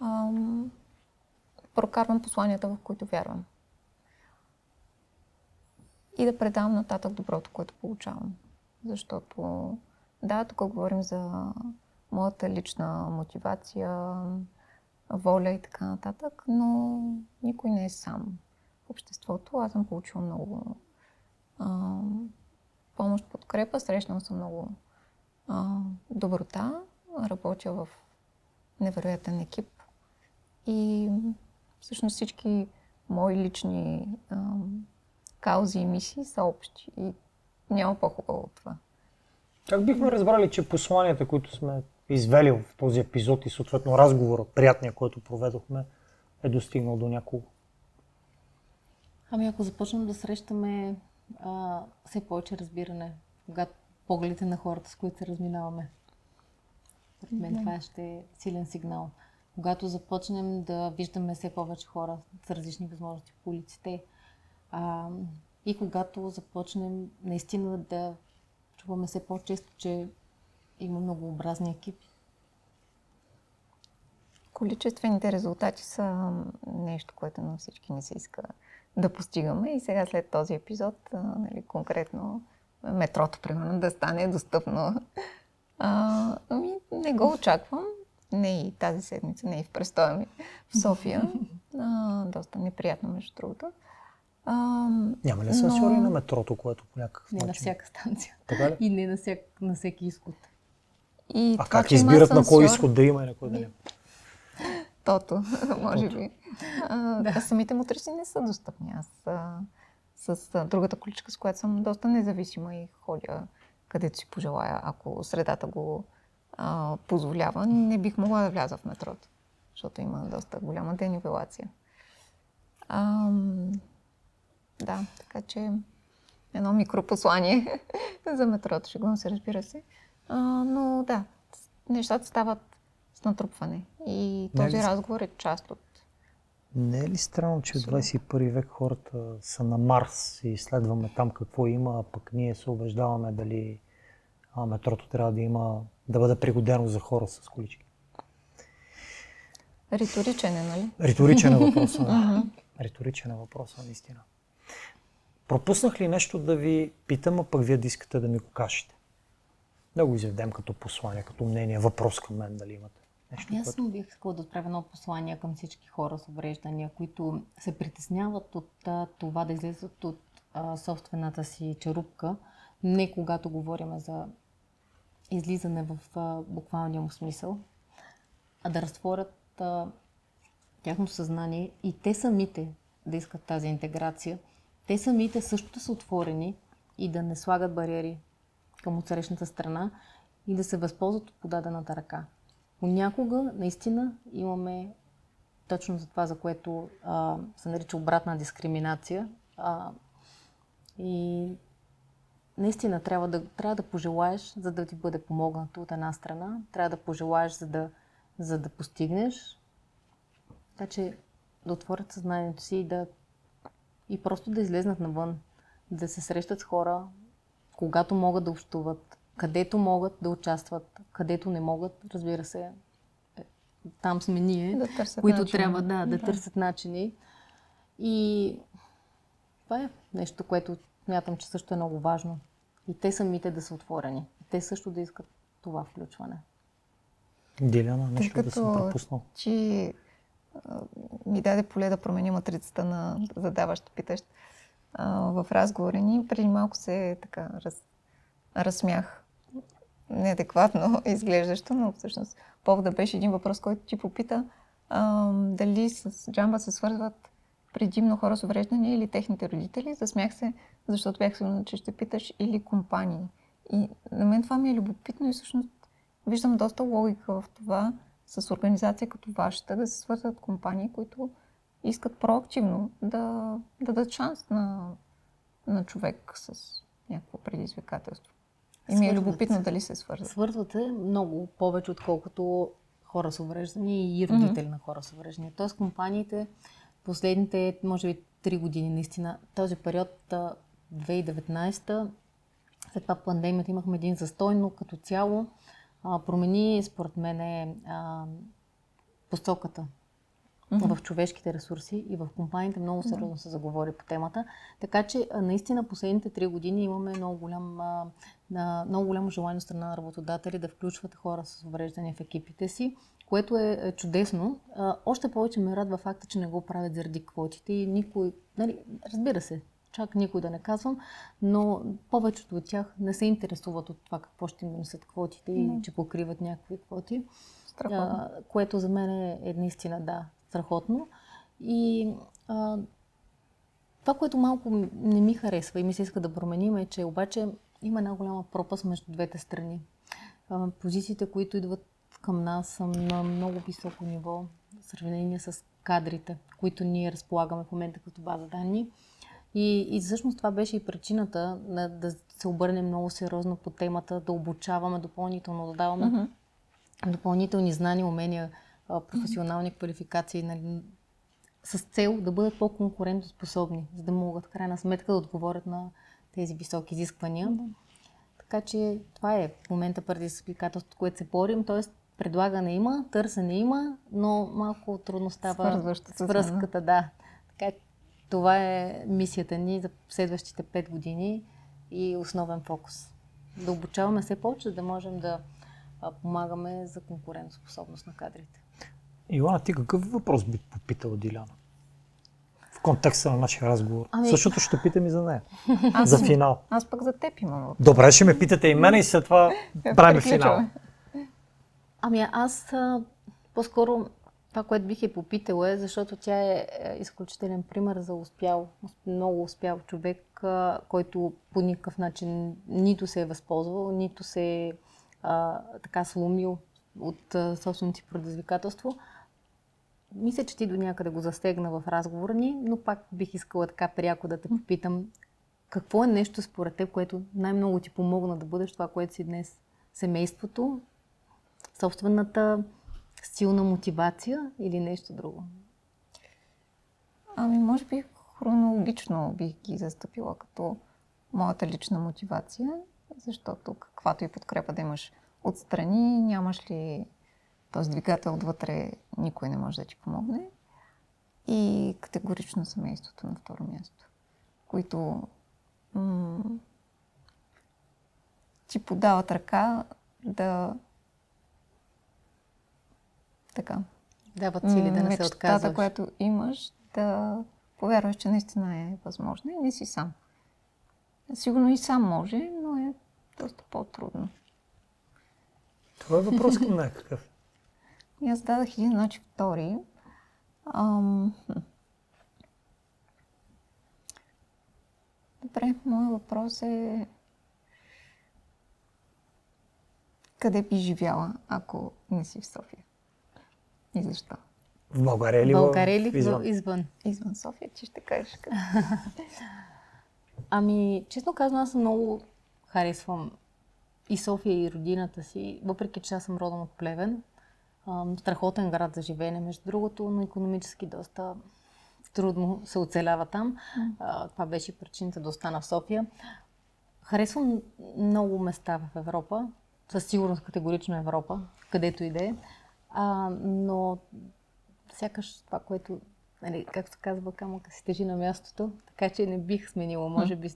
ам, прокарвам посланията, в които вярвам. И да предавам нататък доброто, което получавам. Защото, да, тук говорим за моята лична мотивация, воля и така нататък, но никой не е сам обществото. Аз съм получила много а, помощ, подкрепа, срещнала съм много а, доброта, работя в невероятен екип и всъщност всички мои лични а, каузи и мисии са общи и няма по-хубаво от това. Как бихме разбрали, че посланията, които сме извели в този епизод и съответно разговора, приятния, който проведохме, е достигнал до някого? Ами ако започнем да срещаме а, все повече разбиране, когато погледите на хората, с които се разминаваме. Според мен това ще е силен сигнал. Когато започнем да виждаме все повече хора с различни възможности по улиците а, и когато започнем наистина да чуваме все по-често, че има многообразни екипи. Количествените резултати са нещо, което на всички не се иска да постигаме. И сега след този епизод, а, нали, конкретно метрото, примерно, да стане достъпно. А, ами, не го очаквам. Не и тази седмица, не и в престоя ми в София. А, доста неприятно, между другото. А, Няма ли асансьори но- на метрото, което по някакъв Не на начин... всяка станция. Така ли? И не на, всяк, на всеки изход. и А това, как избират на кой изход да има и на кой да няма? Тото, може би. А, да. Самите мотриси не са достъпни. Аз а, с а, другата количка, с която съм доста независима и ходя където си пожелая, ако средата го а, позволява, не бих могла да вляза в метрото, защото има доста голяма денивелация. Ам, да, така че едно микропослание за метрото, шегувам се, разбира се. А, но да, нещата стават с натрупване. И Не този ли- разговор е част от... Не е ли странно, че в 21 век хората са на Марс и изследваме там какво има, а пък ние се убеждаваме дали а, метрото трябва да има, да бъде пригодено за хора с колички? Риторичен е, нали? Риторичен е въпросът. да. Риторичен е въпросът, наистина. Пропуснах ли нещо да ви питам, а пък вие да искате да ми го кажете? Да го изведем като послание, като мнение, въпрос към мен, дали имате нещо, Ами Аз което... бих искала да отправя едно послание към всички хора с увреждания, които се притесняват от а, това да излезат от а, собствената си черупка, не когато говорим за излизане в а, буквалния му смисъл, а да разтворят а, тяхното съзнание и те самите да искат тази интеграция. Те самите също да са отворени и да не слагат бариери към отсрещната страна и да се възползват от подадената ръка. Понякога наистина имаме точно за това, за което а, се нарича обратна дискриминация. А, и наистина трябва да, трябва да пожелаеш, за да ти бъде помогнато от една страна. Трябва да пожелаеш, за да, за да постигнеш. Така че да отворят съзнанието си и да и просто да излезнат навън, да се срещат с хора, когато могат да общуват, където могат да участват, където не могат, разбира се, е, там сме ние, Да търсят които начини. трябва да, да, Да. търсят начини. И това е нещо, което мятам, че също е много важно. И те самите да са отворени. И те също да искат това включване. Диляна, Тъй нещо да съм като пропуснал. а, ми даде поле да промени матрицата на задаващ, питащ а, в разговора ни. Преди малко се така раз, разсмях неадекватно изглеждащо, но всъщност повода беше един въпрос, който ти попита а, дали с джамба се свързват предимно хора с увреждания или техните родители. Засмях се, защото бях сигурна, че ще питаш или компании. И на мен това ми е любопитно и всъщност виждам доста логика в това с организация като вашата да се свързват компании, които искат проактивно да, да дадат шанс на, на човек с някакво предизвикателство. И ми е Свързват любопитно дали се свързват. Свързвате много повече, отколкото хора с увреждания и родители на хора с увреждания. Тоест компаниите последните, може би, три години наистина, този период а, 2019 след това пандемията имахме един застой, но като цяло а, промени, според мен, а, посоката Мгм. в човешките ресурси и в компаниите много сериозно се заговори по темата. Така че наистина последните три години имаме много, голям, много голямо желание страна на работодатели да включват хора с увреждания в екипите си, което е, е чудесно. Още повече ме радва факта, че не го правят заради квотите и никой, нали, разбира се, чак никой да не казвам, но повечето от тях не се интересуват от това какво ще им донесат квотите и че покриват някакви квоти. Страхотно. Което за мен е, е наистина, да, страхотно. И а, това, което малко не ми харесва и ми се иска да променим е, че обаче има една голяма пропаст между двете страни. А, позициите, които идват към нас са на много високо ниво в сравнение с кадрите, които ние разполагаме в момента като база данни. И, и всъщност това беше и причината на, да се обърнем много сериозно по темата, да обучаваме допълнително, да даваме Мгм. допълнителни знания, умения, професионални квалификации, нали, с цел да бъдат по-конкурентоспособни, за да могат в крайна сметка да отговорят на тези високи изисквания. Така че това е в момента предизвикателството, което се борим, т.е. предлагане има, търсене има, но малко трудно става връзката, да. Така това е мисията ни за следващите 5 години и основен фокус. Да обучаваме все повече, за да можем да помагаме за конкурентоспособност на кадрите. Илана, ти какъв въпрос би попитала Диляна? В контекста на нашия разговор. Ами- Същото ще питам и за нея. Аз, За финал. аз пък за теб имам въпрос. Добре, ще ме питате и мене и след това правим финал. Ами аз а, по-скоро това, което бих я попитала е, защото тя е е, изключителен пример за успял, много успял човек, а, който по никакъв начин нито се е възползвал, нито се е а, така сломил от а, собственото си предизвикателство. Мисля, че ти до някъде го застегна в разговора ни, но пак бих искала така пряко да те попитам какво е нещо според теб, което най-много ти помогна да бъдеш това, което си днес? Семейството, собствената силна мотивация или нещо друго? Ами, може би хронологично бих ги застъпила като моята лична мотивация, защото каквато и подкрепа да имаш отстрани, нямаш ли този двигател отвътре, никой не може да ти помогне. И категорично семейството на второ място, които м- ти подават ръка да така, Дават сили да не се отказваш. която имаш, да повярваш, че наистина е възможна и не си сам. Сигурно и сам може, но е доста по-трудно. Това е въпрос към някакъв. И аз дадах един, значи втори. Ам... Добре, моят въпрос е къде би живяла, ако не си в София? И защо? В България или България или в... извън? извън? Извън София, ти ще кажеш къде. Ами, честно казвам, аз много харесвам и София, и родината си, въпреки че аз съм родом от Плевен. Страхотен град за живеене, между другото, но економически доста трудно се оцелява там. А, това беше причината да остана в София. Харесвам много места в Европа, със сигурност категорично Европа, където и да е. Но сякаш това, което, нали, както се казва, камъка си тежи на мястото, така че не бих сменила, може би,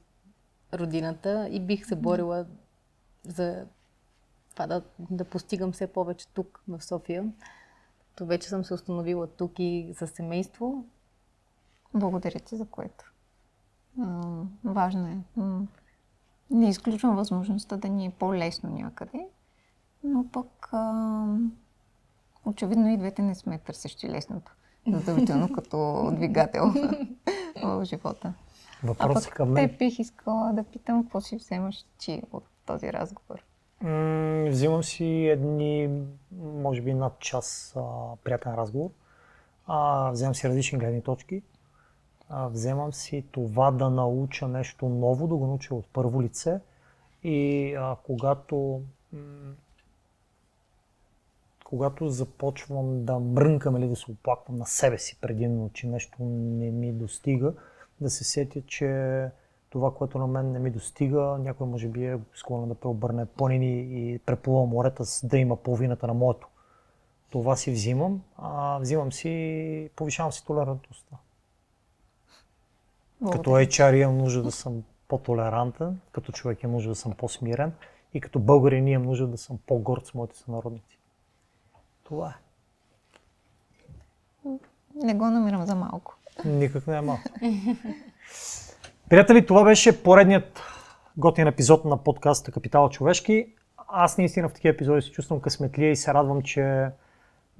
родината и бих се борила за това да, да постигам все повече тук в София. То вече съм се установила тук и за семейство. Благодаря ти за което. М, важно е. М, Не изключвам възможността да ни е по-лесно някъде, но пък ам, очевидно и двете не сме търсещи лесното. Задължително като двигател в живота. А Въпрос пък към мен. те бих искала да питам какво си вземаш ти от този разговор. Взимам си едни, може би над час а, приятен разговор. А, вземам си различни гледни точки. А, вземам си това да науча нещо ново, да го науча от първо лице И а, когато, когато започвам да мрънкам или да се оплаквам на себе си предимно, че нещо не ми достига, да се сетя, че това, което на мен не ми достига, някой може би е склонен да преобърне планини и преплува морета, с да има половината на моето. Това си взимам, а взимам си, повишавам си толерантността. Като HR имам нужда да съм по-толерантен, като човек имам нужда да съм по-смирен и като българин имам нужда да съм по-горд с моите сънародници. Това е. Не го намирам за малко. Никак не е малко. Приятели, това беше поредният готин епизод на подкаста Капитала човешки. Аз наистина в такива епизоди се чувствам късметлия и се радвам, че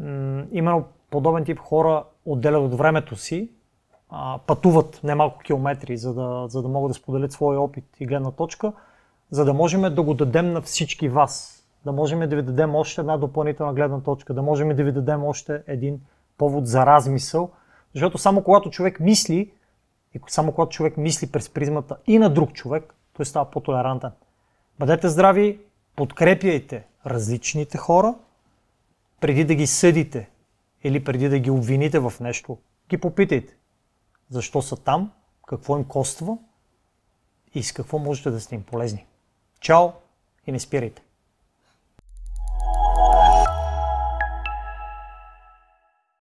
м- именно подобен тип хора отделят от времето си, а, пътуват немалко километри, за да, за да могат да споделят своя опит и гледна точка, за да можем да го дадем на всички вас. Да можем да ви дадем още една допълнителна гледна точка, да можем да ви дадем още един повод за размисъл, защото само когато човек мисли, и само когато човек мисли през призмата и на друг човек, той става по-толерантен. Бъдете здрави, подкрепяйте различните хора, преди да ги съдите или преди да ги обвините в нещо, ги попитайте защо са там, какво им коства и с какво можете да сте им полезни. Чао и не спирайте!